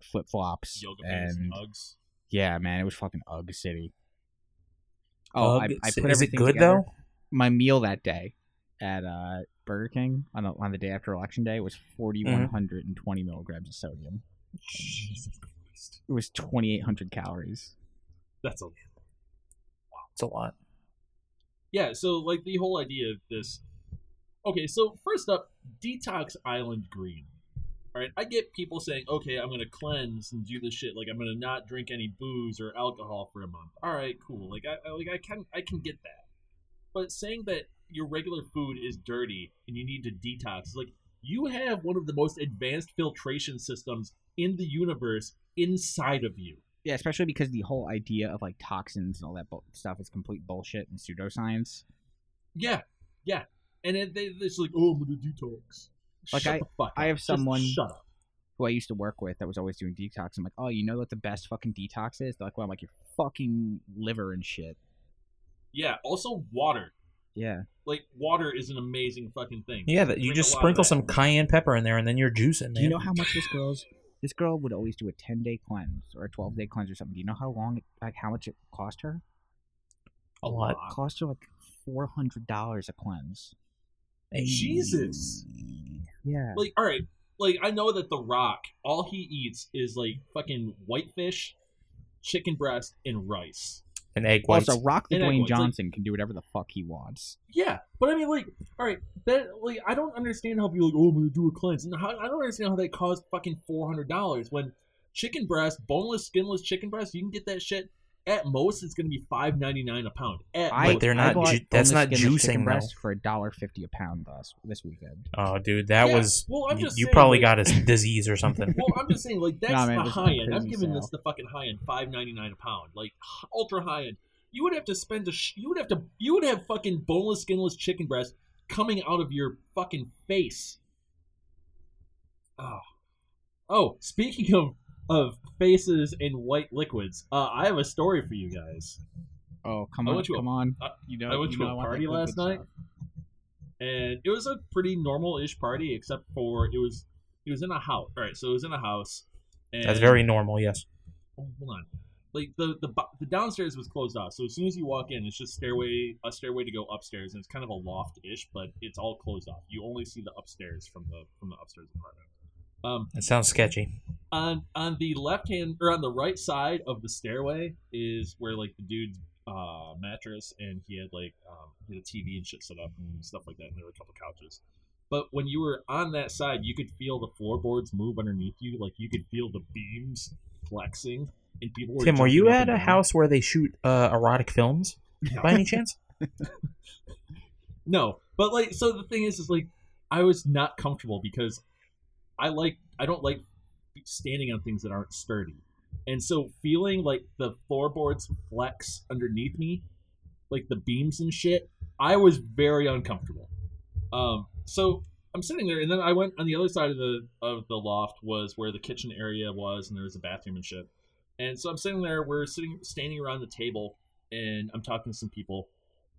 flip flops and and Uggs. yeah, man, it was fucking Ugg City. Oh, I, I put is it everything good together. though? My meal that day at uh, Burger King on, a, on the day after election day was forty one hundred and twenty milligrams of sodium. Jesus Christ, It was twenty eight hundred calories. that's a lot. It's a lot. Yeah, so like the whole idea of this. Okay, so first up, detox island green. All right, I get people saying, "Okay, I'm gonna cleanse and do this shit. Like I'm gonna not drink any booze or alcohol for a month." All right, cool. Like I I- like I can I can get that. But saying that your regular food is dirty and you need to detox is like you have one of the most advanced filtration systems in the universe inside of you. Yeah, especially because the whole idea of like toxins and all that bu- stuff is complete bullshit and pseudoscience. Yeah, yeah. And it, they, it's like, oh, I'm gonna detox. Like, Shut I- the fuck I have someone- shut up. Who I used to work with that was always doing detox. I'm like, oh, you know what the best fucking detox is? They're like, well, I'm like your fucking liver and shit. Yeah. Also, water. Yeah. Like, water is an amazing fucking thing. Yeah, that you just a lot of sprinkle some cayenne pepper in there, and then you're juicing. Do you know how much this girl's? This girl would always do a 10 day cleanse or a 12 day mm. cleanse or something. Do you know how long, like how much it cost her? a lot? It cost her like four hundred dollars a cleanse. Jesus. Yeah. Like, all right. Like, I know that The Rock, all he eats is like fucking whitefish, chicken breast, and rice. And egg whites. Also, Rock the And Dwayne everyone's like- Johnson can do whatever the fuck he wants. Yeah, but I mean, like, all right, that like I don't understand how people are like, oh, I'm gonna do a cleanse, and how, I don't understand how they cost fucking four hundred dollars when chicken breast, boneless, skinless chicken breast, you can get that shit at most. It's gonna be five ninety nine a pound. At I, most. they're not ju- that's not skinless chicken juicing, though. breast for a dollar fifty a pound last this weekend. oh, dude, that Yeah, was. well, I'm you just you saying, probably like- got a [LAUGHS] disease or something. well, I'm just saying, like that's Nah, man, the this is a high end. I'm giving sale. this the fucking high end, five ninety nine a pound, like ultra high end. You would have to spend a, sh- you would have to, you would have fucking boneless, skinless chicken breast coming out of your fucking face. Oh, oh. Speaking of of faces and white liquids, uh, I have a story for you guys. Oh come on, went a- come on! uh, you know, I went you to a party last night, stuff. and it was a pretty normal-ish party, except for it was it was in a house. All right, so it was in a house. That's very normal. Yes. Oh, hold on. Like the, the the downstairs was closed off, so as soon as you walk in, it's just stairway a stairway to go upstairs, and it's kind of a loft ish, but it's all closed off. You only see the upstairs from the from the upstairs apartment. Um, That sounds sketchy. On on the left hand or on the right side of the stairway is where like the dude's uh, mattress, and he had like um, he had a TV and shit set up and stuff like that, and there were a couple couches. But when you were on that side, you could feel the floorboards move underneath you, like you could feel the beams flexing, and people were. Tim, were you at a down. house where they shoot uh, erotic films by any chance? [LAUGHS] No, but like, so the thing is, is like, I was not comfortable because I like, I don't like standing on things that aren't sturdy, and so feeling like the floorboards flex underneath me, like the beams and shit, I was very uncomfortable. Um, so I'm sitting there, and then I went on the other side of the of the loft was where the kitchen area was, and there was a bathroom and shit. And so I'm sitting there, we're sitting, standing around the table, and I'm talking to some people,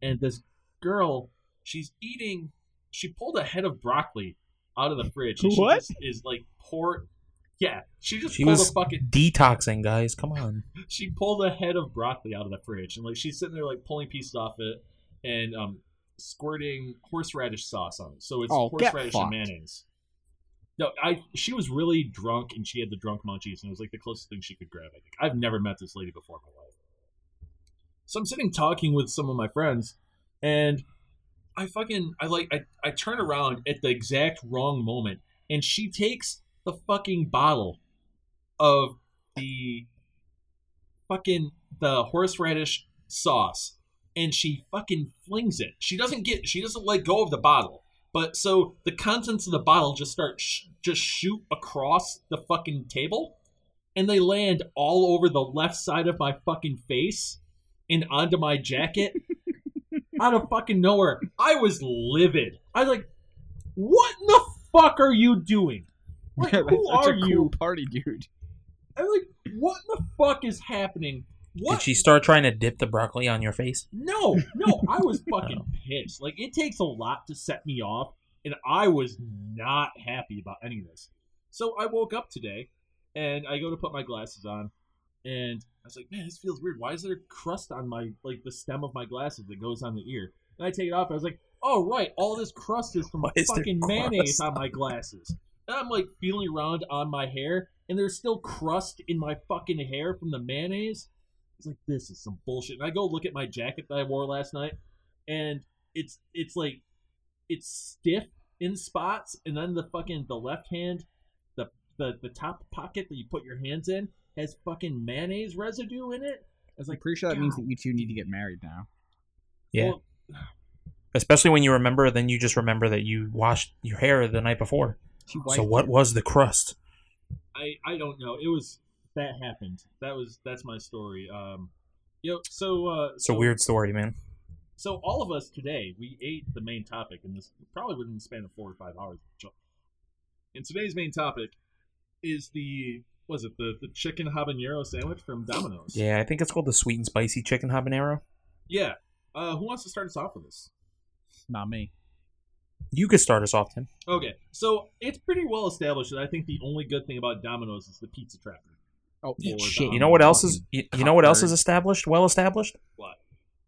and this girl she's eating she pulled a head of broccoli out of the fridge and What? she just is like pour yeah she just She pulled was a fucking detoxing, guys. Come on. [LAUGHS] she pulled a head of broccoli out of the fridge and like she's sitting there like pulling pieces off it and um squirting horseradish sauce on it. So it's Oh, horseradish and mayonnaise. No i she was really drunk and she had the drunk munchies and it was like the closest thing she could grab i think. I've never met this lady before in my life. So i'm sitting talking with some of my friends and I fucking I like I, I turn around at the exact wrong moment and she takes the fucking bottle of the fucking the horseradish sauce and she fucking flings it. She doesn't get she doesn't let go of the bottle. But so the contents of the bottle just start sh- just shoot across the fucking table and they land all over the left side of my fucking face and onto my jacket [LAUGHS] out of fucking nowhere. I was livid. I was like, "What in the fuck are you doing? Like, That's who such are a cool you?" party dude? I'm like, "What in the fuck is happening?" What? Did she start trying to dip the broccoli on your face? No, no, I was [LAUGHS] fucking Oh. pissed. Like, it takes a lot to set me off, and I was not happy about any of this. So I woke up today, and I go to put my glasses on, and I was like, man, this feels weird. Why is there crust on my, like, the stem of my glasses that goes on the ear? And I take it off, and I was like, oh, right, all this crust is from Why fucking mayonnaise crust on my glasses. And I'm, like, feeling around on my hair, and there's still crust in my fucking hair from the mayonnaise. It's like this is some bullshit. And I go look at my jacket that I wore last night, and it's it's like it's stiff in spots, and then the fucking the left hand, the the the top pocket that you put your hands in has fucking mayonnaise residue in it. I was I'm like, pretty sure that means that you two need to get married now. Yeah. well, Especially when you remember, then you just remember that you washed your hair the night before. She So what it. was the crust? I I don't know. It was that happened. That was that's my story. Um, yo, so uh, It's a weird story, man. So all of us today, we ate the main topic, and this probably within the span of four or five hours. And today's main topic is the was it the the chicken habanero sandwich from Domino's? Yeah, I think it's called the sweet and spicy chicken habanero. Yeah. Uh, who wants to start us off with this? Not me. You could start us off, Tim. Okay, so it's pretty well established that I think the only good thing about Domino's is the pizza tracker. Oh Yeah, shit! You know what else is you, you know what else is established? Well established? What?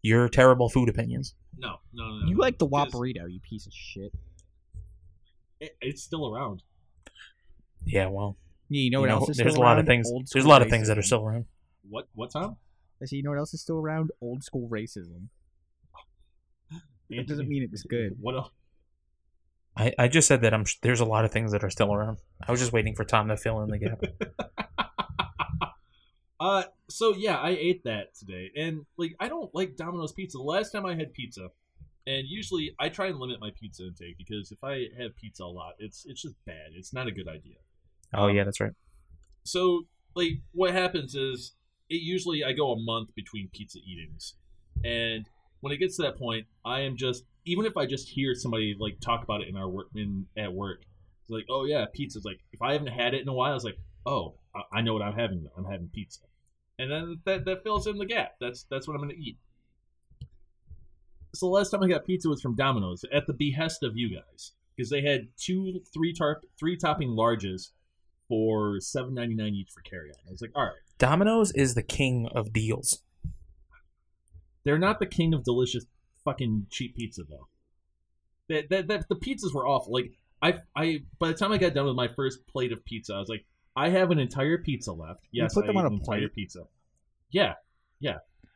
Your terrible food opinions. No, no, no. no. You like the Because Whopperito, you piece of shit. It, it's still around. Yeah, well, Yeah, you know what else is there's still a lot around? of things. Old There's a lot of things that are still around. What? What Tom? I say, you know what else is still around? Old school racism. It doesn't mean it's good. What else? I, I just said that I'm there's a lot of things that are still around. I was just waiting for Tom to fill in the gap. [LAUGHS] Uh, so yeah, I ate that today, and like I don't like Domino's pizza. The last time I had pizza, and usually I try and limit my pizza intake because if I have pizza a lot, it's it's just bad. It's not a good idea. oh yeah, that's right. So like what happens is it usually I go a month between pizza eatings, and when it gets to that point, I am just even if I just hear somebody like talk about it in our work in at work, it's like oh yeah, pizza's like if I haven't had it in a while, it's like oh I, I know what I'm having. I'm having pizza, and then that that fills in the gap. That's that's what I'm gonna eat. So the last time I got pizza was from Domino's at the behest of you guys because they had two three tarp three topping larges for seven ninety nine each for carry on. I was like, all right, Domino's is the king of deals. they're not the king of delicious fucking cheap pizza though. That that, that the pizzas were awful. Like I I by the time I got done with my first plate of pizza, I was like, I have an entire pizza left. You Yes, put I them on ate a an entire plate? pizza. Yeah,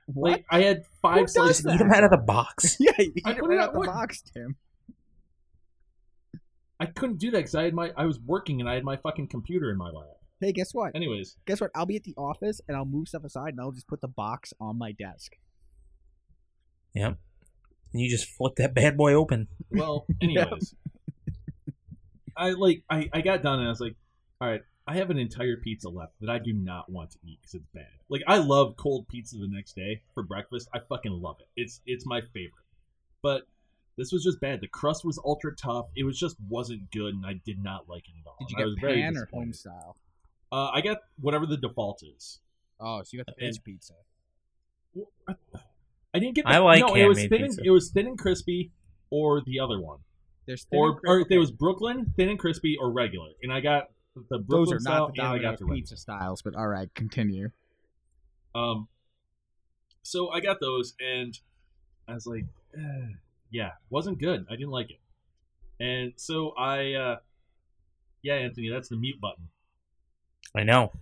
What? like I had five does slices. that? Eat them out of the box. [LAUGHS] yeah, you I put put it it out out the what? box, Tim. I couldn't do that because I had my I was working and I had my fucking computer in my lap. Hey, guess what? Anyways, Guess what? I'll be at the office and I'll move stuff aside and I'll just put the box on my desk. Yep. And you just flip that bad boy open. Well, [LAUGHS] anyways, I like I, I got done and I was like, all right, I have an entire pizza left that I do not want to eat because it's bad. Like I love cold pizza the next day for breakfast. I fucking love it. It's it's my favorite. But this was just bad. The crust was ultra tough. It was just wasn't good, and I did not like it at all. Did you was get pan or home style? Uh, I got whatever the default is. Oh, so you got the And- pizza. Well, I, I didn't get. The, I like no. It was handmade thin. And, it was thin and crispy, or the other one. There's thin or and or there was Brooklyn thin and crispy or regular, and I got the Brooklyn Those are style not the and I got Domino's the regular. pizza styles, but all right, continue. Um, so I got those, and I was like, eh, yeah, wasn't good. I didn't like it, and so I, uh, yeah, Anthony, that's the mute button. I know.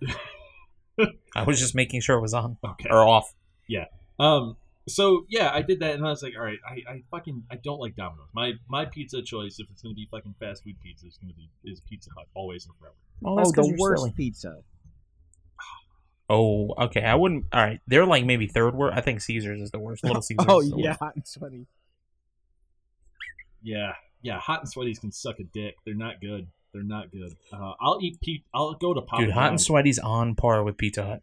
[LAUGHS] I was just making sure it was on Okay. or off. Yeah. Um. So yeah, I did that, and I was like, all right, I, I fucking I don't like Domino's. My my pizza choice, if it's gonna be fucking fast food pizza, is gonna be is Pizza Hut always and forever. Oh, that's 'cause the worst silly. pizza. Oh, okay. I wouldn't. All right, they're like maybe third worst. I think Caesars is the worst. Little [LAUGHS] Caesars. Oh is the yeah, worst. hot and sweaty. Yeah, yeah, hot and sweaties can suck a dick. They're not good. They're not good. Uh, I'll eat Pete. I'll go to Papa dude. Hot and John's. sweaty's on par with Pizza Hut.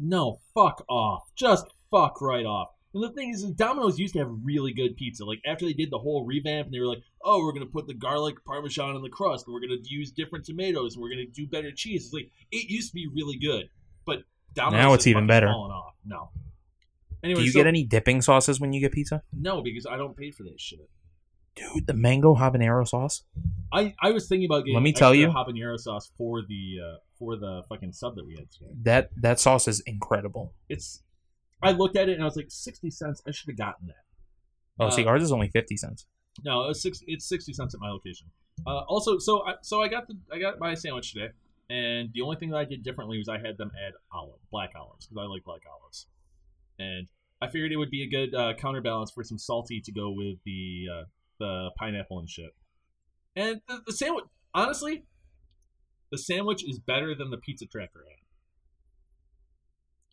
No, fuck off. Just fuck right off. The thing is, Domino's used to have really good pizza. Like after they did the whole revamp, and they were like, "Oh, we're gonna put the garlic parmesan on the crust, and we're gonna use different tomatoes, and we're gonna do better cheese." It's like it used to be really good, but Domino's Now it's even better. No. Anyway, Do you so- get any dipping sauces when you get pizza? No, because I don't pay for that shit. Dude, the mango habanero sauce. I, I was thinking about getting Let me tell you- habanero sauce for the uh, for the fucking sub that we had today. That that sauce is incredible. It's I looked at it and I was like, sixty cents. I should have gotten that. Oh, see, Uh, ours is only fifty cents. No, it six, it's sixty cents at my location. Uh, also, so I, so I got the I got my sandwich today, and the only thing that I did differently was I had them add olive, black olives, because I like black olives, and I figured it would be a good uh, counterbalance for some salty to go with the uh, the pineapple and shit. And the, the sandwich, honestly, the sandwich is better than the pizza tracker.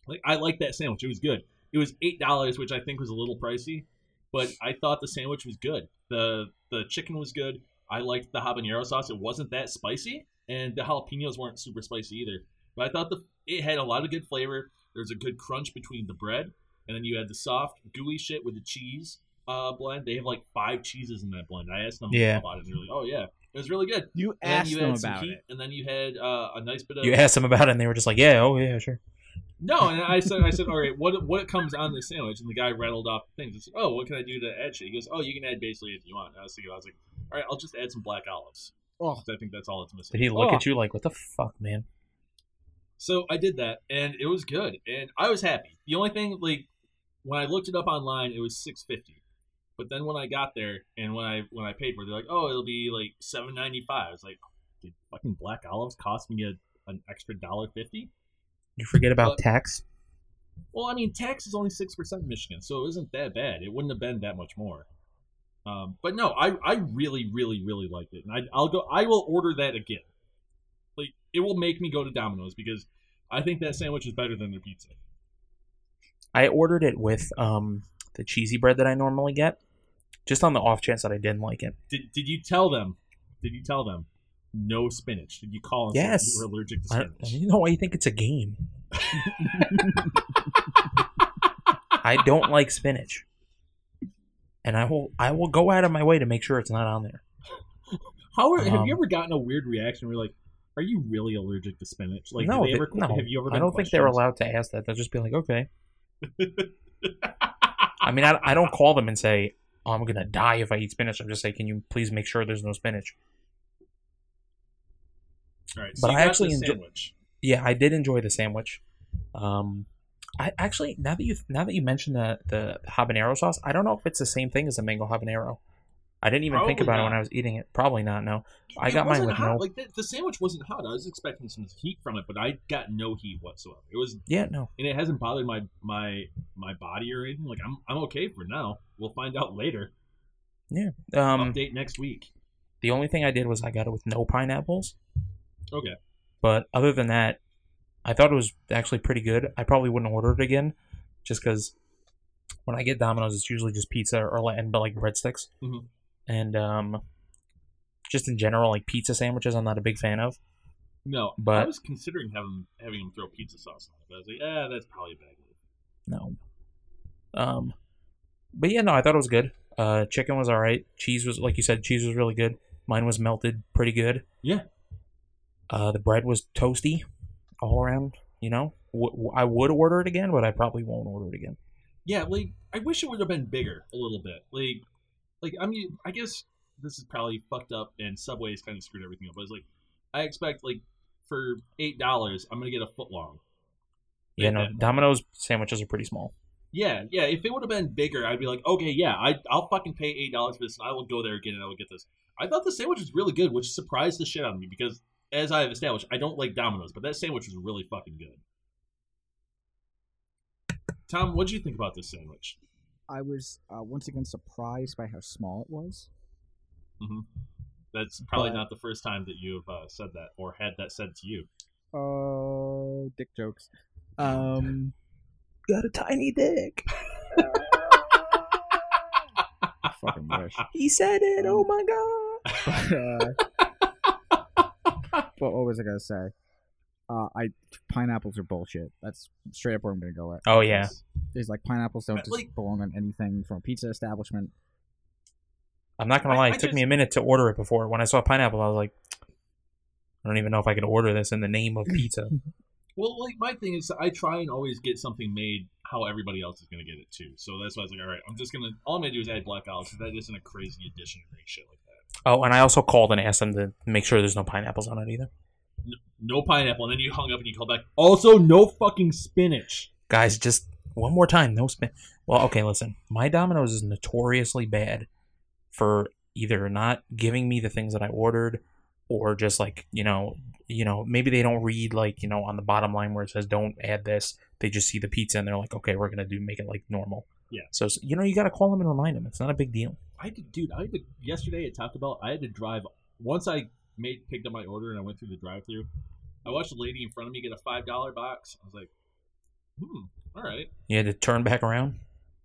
Like I like that sandwich; it was good. It was eight dollars, which I think was a little pricey, but I thought the sandwich was good. the The chicken was good. I liked the habanero sauce. It wasn't that spicy, and the jalapenos weren't super spicy either. But I thought the it had a lot of good flavor. There was a good crunch between the bread, and then you had the soft, gooey shit with the cheese uh, blend. They have like five cheeses in that blend. I asked them Yeah. about it, and they're like, "Oh yeah, it was really good." You And asked you them about heat, it. and then you had uh, a nice bit of You asked them about it, and they were just like, "Yeah, oh yeah, sure." No. And I said, "I said, all right, what what comes on this sandwich?" And the guy rattled off things. I said, "Oh, what can I do to add shit?" He goes, "Oh, you can add basically if you want." And I was thinking, I was like, "All right, I'll just add some black olives." Oh, I think that's all it's missing. Did he look Oh. at you like, "What the fuck, man"? So I did that, and it was good, and I was happy. The only thing, like, when I looked it up online, it was six fifty. But then when I got there and when I when I paid for it, they're like, "Oh, it'll be like seven ninety five. I was like, "Did fucking black olives cost me a, an extra dollar fifty? You forget about But- tax. Well, I mean, tax is only six percent in Michigan, so it isn't that bad. It wouldn't have been that much more. Um, but no, I I really really really liked it, and I, I'll go. I will order that again. Like it will make me go to Domino's because I think that sandwich is better than their pizza. I ordered it with um the cheesy bread that I normally get, just on the off chance that I didn't like it. Did Did you tell them? Did you tell them no spinach? Did you call and Yes. say you were allergic to I, spinach? you know why you think it's a game? I don't like spinach, and I will I will go out of my way to make sure it's not on there. How are, have Um, you ever gotten a weird reaction where you're like, are you really allergic to spinach? Like, no, they ever, no. have you ever? I don't think they're allowed to ask that. They'll just be like, okay. I mean, I, I don't [LAUGHS] call them and say, oh, I'm gonna die if I eat spinach. I'm just say, can you please make sure there's no spinach? All right, But so you I actually the enjoy- sandwich. Yeah, I did enjoy the sandwich. Um, I actually now that you now that you mentioned the the habanero sauce, I don't know if it's the same thing as a mango habanero. I didn't even think Probably about it when. I was eating it. Probably not. No, I It got mine with hot. no. Like the, the sandwich wasn't hot. I was expecting some heat from it, but I got no heat whatsoever. It was, Yeah, no. and it hasn't bothered my my my body or anything. Like I'm I'm okay for now. We'll find out later. Yeah. Um, Update next week. the only thing I did was I got it with no pineapples. Okay. But other than that, I thought it was actually pretty good. I probably wouldn't order it again, just because when I get Domino's, it's usually just pizza or but like breadsticks, Mhm. and um, just in general, like pizza sandwiches, I'm not a big fan of. No, but I was considering having having him throw pizza sauce on it. But I was like, yeah, that's probably a bad move. No. Um, but yeah, no, I thought it was good. Uh, chicken was all right. Cheese was like you said, cheese was really good. Mine was melted pretty good. Yeah. Uh, the bread was toasty, all around. You know, w- w- I would order it again, but I probably won't order it again. Yeah, like I wish it would have been bigger a little bit. Like, like I mean, I guess this is probably fucked up, and Subway's kind of screwed everything up. But it's like, I expect like for eight dollars, I'm gonna get a foot long. Yeah, no, Domino's sandwiches are pretty small. Yeah, yeah. If it would have been bigger, I'd be like, okay, yeah, I, I'll fucking pay eight dollars for this, and I will go there again, and I will get this. I thought the sandwich was really good, which surprised the shit out of me because, as I have established, I don't like Domino's, but that sandwich was really fucking good. Tom, what did you think about this sandwich? I was uh, once again surprised by how small it was. That's probably But- not the first time that you have uh, said that or had that said to you. Oh, dick jokes. [LAUGHS] Um, Got a tiny dick. [LAUGHS] Fucking wish. [LAUGHS] He said it. Oh my god. uh, what, what was I gonna say? Uh, I pineapples are bullshit. That's straight up where I'm gonna go with. Oh yeah. Is like pineapples don't just like- belong on anything from a pizza establishment. I'm not gonna I- lie. I It took me a minute to order it before. When I saw pineapple, I was like, I don't even know if I could order this in the name of pizza. [LAUGHS] Well, like my thing is, I try and always get something made how everybody else is going to get it too. So that's why I was like, all right, I'm just gonna all I'm gonna do is add black olives. 'cause That isn't a crazy addition or any shit like that. Oh, and I also called and asked them to make sure there's no pineapples on it either. No pineapple, and then you hung up and you called back. Also, no fucking spinach. Guys, just one more time. No spin. Well, okay, listen. My Domino's is notoriously bad for either not giving me the things that I ordered, or just like you know, you know, maybe they don't read like you know on the bottom line where it says don't add this. They just see the pizza and they're like, okay, we're gonna do make it like normal. Yeah. So you know, you got to call them and remind them. It's not a big deal. I did, dude. I had to, yesterday at Taco Bell. I had to drive once I made picked up my order and I went through the drive-through. I watched a lady in front of me get a five dollar box. I was like, hmm, all right. You had to turn back around.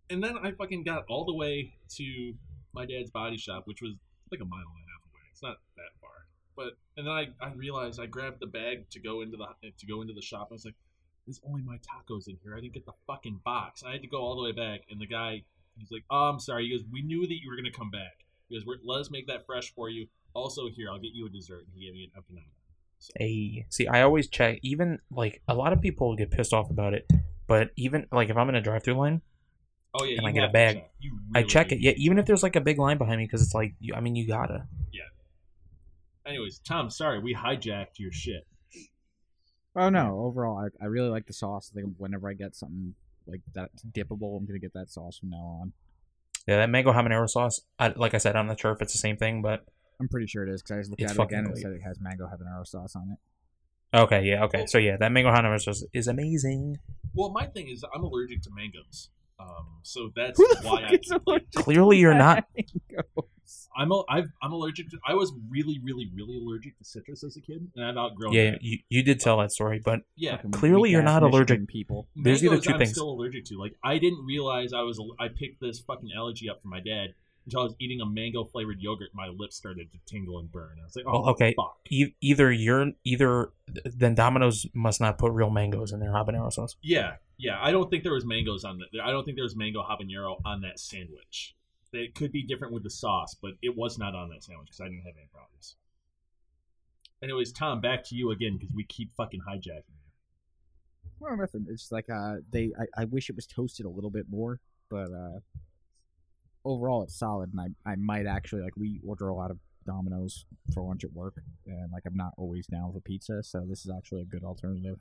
And then I fucking got all the way to my dad's body shop, which was like a mile and a half away. It's not that far, But and then I, I realized I grabbed the bag to go into the to go into the shop. I was like, "There's only my tacos in here. I didn't get the fucking box." I had to go all the way back, and the guy he's like, "Oh, I'm sorry." He goes, "We knew that you were gonna come back." He goes, "Let us make that fresh for you." Also, here I'll get you a dessert. And he gave me an empanada. So, A see, I always check. Even like a lot of people get pissed off about it, but even like if I'm in a drive-through line, oh yeah, and you I get a bag, check. You I check do. it. Yeah, even if there's like a big line behind me, because it's like, you, I mean, you gotta. Yeah. Anyways, Tom, sorry we hijacked your shit. Oh no! Overall, I, I really like the sauce. I think whenever I get something like that's dippable, I'm gonna get that sauce from now on. Yeah, that mango habanero sauce. I, like I said, I'm not sure if it's the same thing, but I'm pretty sure it is because I just looked at it fucking again and it said it has mango habanero sauce on it. okay, yeah, okay. So yeah, that mango habanero sauce is amazing. Well, my thing is I'm allergic to mangoes, um, so that's Who the why fuck I. is allergic Clearly, you're not. [LAUGHS] I'm a, I've, I'm allergic to. I was really, really, really allergic to citrus as a kid, and I've outgrown. Yeah, that. you, you did tell that story, but yeah. Clearly you're weak-ass not allergic. Michigan People. There's either Mangoes two I'm things. still allergic to. Like I didn't realize I was. I picked this fucking allergy up from my dad until I was eating a mango flavored yogurt. My lips started to tingle and burn. I was like, oh Well, okay. fuck. e- either you're either then Domino's must not put real mangoes in their habanero sauce. Yeah, yeah. I don't think there was mangoes on that. I don't think there was mango habanero on that sandwich. It could be different with the sauce, but it was not on that sandwich because I didn't have any problems. Anyways, Tom, back to you again because we keep fucking hijacking you. Well, nothing. It's like uh, they. I, I wish it was toasted a little bit more, but uh, overall it's solid. And I, I might actually like we order a lot of Domino's for lunch at work, and like I'm not always down for pizza, so this is actually a good alternative.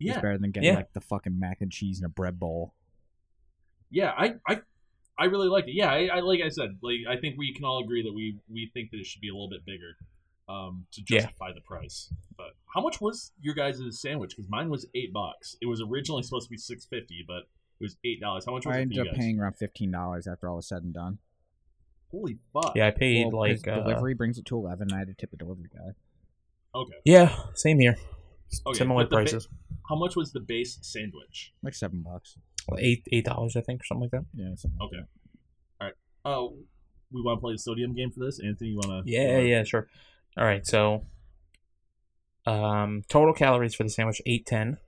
It's Yeah, better than getting Yeah. like the fucking mac and cheese in a bread bowl. yeah. I, I, I really liked it. Yeah, I, I like I said, like I think we can all agree that we we think that it should be a little bit bigger, um, to Yeah. justify the price. But how much was your guys' sandwich? Because mine was eight bucks. It was originally supposed to be six fifty, but it was eight dollars. How much was I it for ended up guys? paying around fifteen dollars after all was said and done. Holy fuck! Yeah, I paid Well, 'cause like uh, delivery brings it to eleven. I had to tip the delivery guy. Okay. Yeah, same here. Okay, Similar but the ba- prices. How much was the base sandwich? Like seven bucks. Eight eight dollars, I think, or something like that. Yeah. Okay. All right. Oh, we want to play the sodium game for this, Anthony. You want to? Yeah, yeah, sure. All right, so um, total calories for the sandwich eight ten.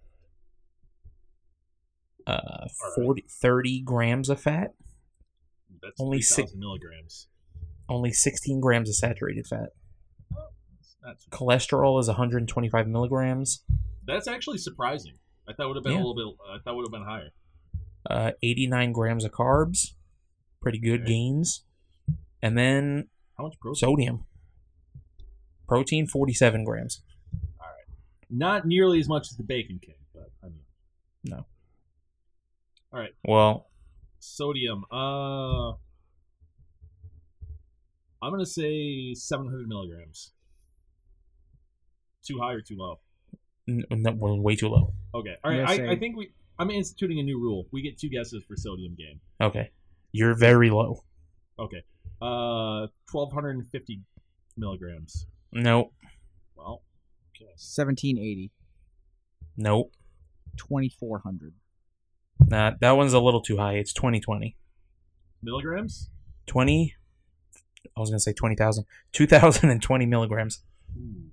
Uh, 40, 30 grams of fat, That's Only only six- six milligrams. only 16 grams of saturated fat. That's, Cholesterol is 125 milligrams. that's actually surprising. I thought it would have been Yeah. a little bit. I thought it would have been higher. Uh, 89 grams of carbs. Pretty good Okay. gains. And then How much protein? sodium. Protein 47 grams. All right, not nearly as much as the Bacon King, but I mean, no. All right. Well, sodium. Uh, I'm gonna say 700 milligrams. Too high or too low? n- n- we're way too low. Okay. All right. I'm I, I think we. I'm instituting a new rule. We get two guesses for sodium game. Okay. You're very low. Okay. Uh, 1250 milligrams. Nope. Well, okay. Seventeen eighty. Nope. Twenty four hundred. Nah, that one's a little too high. It's 2020. Milligrams? 20. I was going to say 20,000. 2,020 milligrams. Ooh.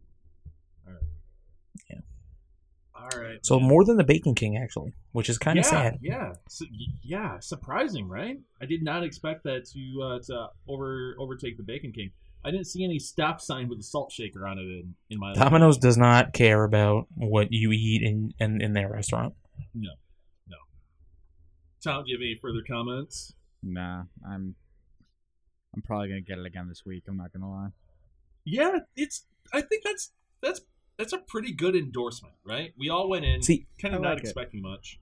All right. So more than the Bacon King, actually, which is kind yeah, of sad. Yeah. So, y- yeah. Surprising, right? I did not expect that to uh, to over overtake the Bacon King. I didn't see any stop sign with a salt shaker on it in, in my. Domino's does not care about what you eat in, in, in their restaurant. No, no. Tom, do you have any further comments? Nah, I'm. I'm probably gonna get it again this week. I'm not gonna lie. Yeah, it's. I think that's that's that's a pretty good endorsement, right? We all went in See, kind of I not like it. expecting much,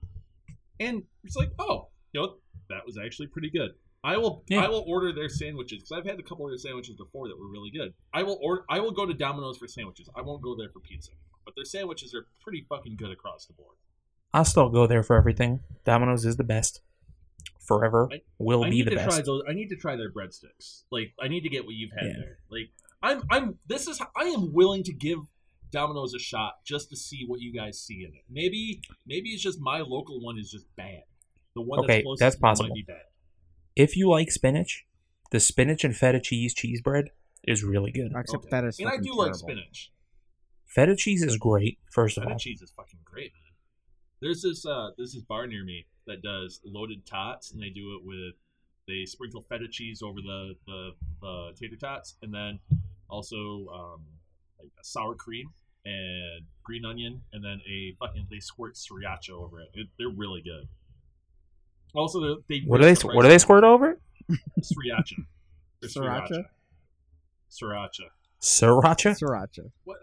and it's like, oh, you know, that was actually pretty good. I will Yeah. I will order their sandwiches because I've had a couple of their sandwiches before that were really good. I will order I will go to Domino's for sandwiches. I won't go there for pizza, but their sandwiches are pretty fucking good across the board. I'll still go there for everything. Domino's is the best. Forever I- will I be need the to best. try those. I need to try their breadsticks. Like I need to get what you've had Yeah. there. Like I'm I'm this is I am willing to give Domino's a shot just to see what you guys see in it. Maybe maybe it's just my local one is just bad. The one Okay, that's closest that's to possible. might be bad. If you like spinach, the spinach and feta cheese cheese bread is really good. Except Okay. that is and I fucking do like spinach. Feta cheese is great. First of all, Feta cheese is fucking great, man. There's this uh there's this bar near me that does loaded tots, and they do it with they sprinkle feta cheese over the the, the tater tots, and then also um like a sour cream and green onion, and then a fucking they squirt sriracha over it. it they're really good. Also, they- they what do they the what do they squirt over? [LAUGHS] on Sriracha. Sriracha? Sriracha. Sriracha. Sriracha. What?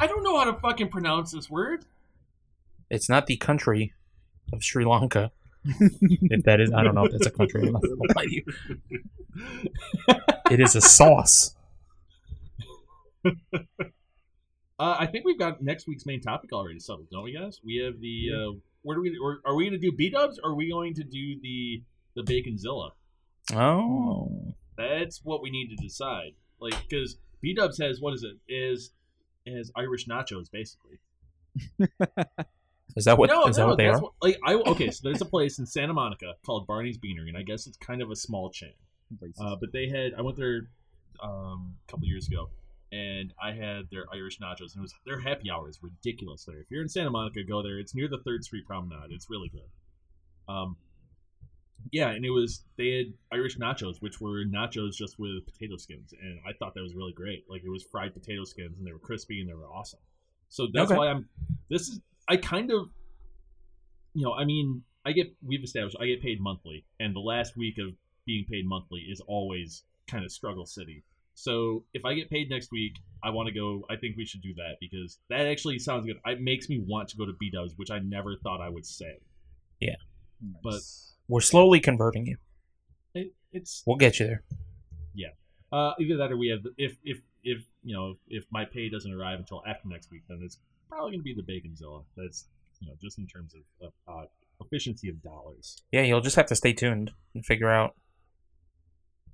I don't know how to fucking pronounce this word. It's not the country of Sri Lanka. [LAUGHS] if that is, I don't know if that's a country. I'm not gonna lie to you. It is a sauce. [LAUGHS] Uh, I think we've got next week's main topic already settled, don't we, guys? We have the. Uh, where do we? Or are we going to do B Dubs? Are we going to do the the Baconzilla? Oh, That's what we need to decide. Like, because B Dubs has what is it? Is is Irish nachos basically? is that what is no, that no, what they are? what, like I okay. So there's a place in Santa Monica called Barney's Beanery, and I guess it's kind of a small chain. Uh, but they had I went there um, a couple years ago, and I had their Irish nachos, and it was their happy hour is ridiculous there. If you're in Santa Monica, go there. It's near the Third Street Promenade. It's really good. Um, yeah, and it was they had Irish nachos, which were nachos just with potato skins, and I thought that was really great. Like it was fried potato skins, and they were crispy and they were awesome. So that's Okay. why I'm. This is I kind of, you know, I mean, I get we've established I get paid monthly, and the last week of being paid monthly is always kind of struggle city. So if I get paid next week, I want to go. I think we should do that because that actually sounds good. It makes me want to go to B Dubs, which I never thought I would say. Yeah, but We're slowly converting you. it, it's We'll get you there. Yeah, uh, either that or we have if if if you know if my pay doesn't arrive until after next week, then it's probably going to be the Baconzilla. That's you know just in terms of, of uh, efficiency of dollars. Yeah, you'll just have to stay tuned and figure out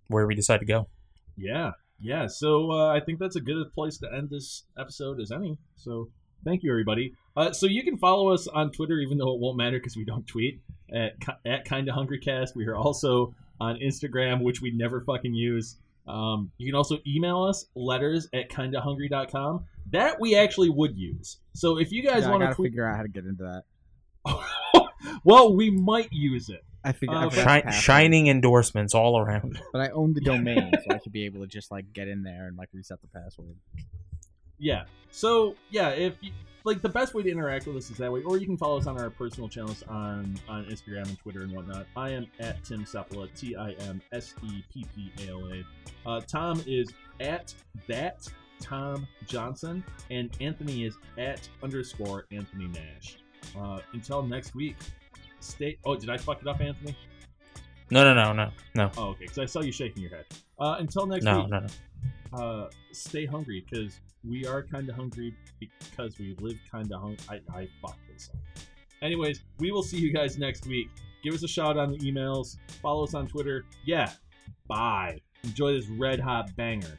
where we decide to go. Yeah, yeah. So uh, I think that's a good place to end this episode as any. So thank you, everybody. Uh, so you can follow us on Twitter, even though it won't matter because we don't tweet at at Kinda Hungry Cast. We are also on Instagram, which we never fucking use. Um, you can also email us letters at kindahungry.com. That we actually would use. So if you guys Yeah, want to tweet, figure out how to get into that. [LAUGHS] well, we might use it. I figure Uh, I but- forgot the Shi- password. shining endorsements all around. but I own the [LAUGHS] domain, so I should be able to just like get in there and like reset the password. Yeah. So yeah, if you, like the best way to interact with us is that way, or you can follow us on our personal channels on on Instagram and Twitter and whatnot. I am at Tim Seppala, T I M S E P P A L A. Uh, Tom is at that Tom Johnson, and Anthony is at underscore Anthony Nash. Uh, until next week, stay. Oh, did I fuck it up, Anthony? No, no, no, no, no, Oh, okay. Because I saw you shaking your head. Uh, until next no, week, no, no. uh, stay hungry because we are kind of hungry because we live kind of hungry. I, I fucked this up. Anyways, we will see you guys next week. Give us a shout on the emails. Follow us on Twitter. Yeah. Bye. Enjoy this red hot banger.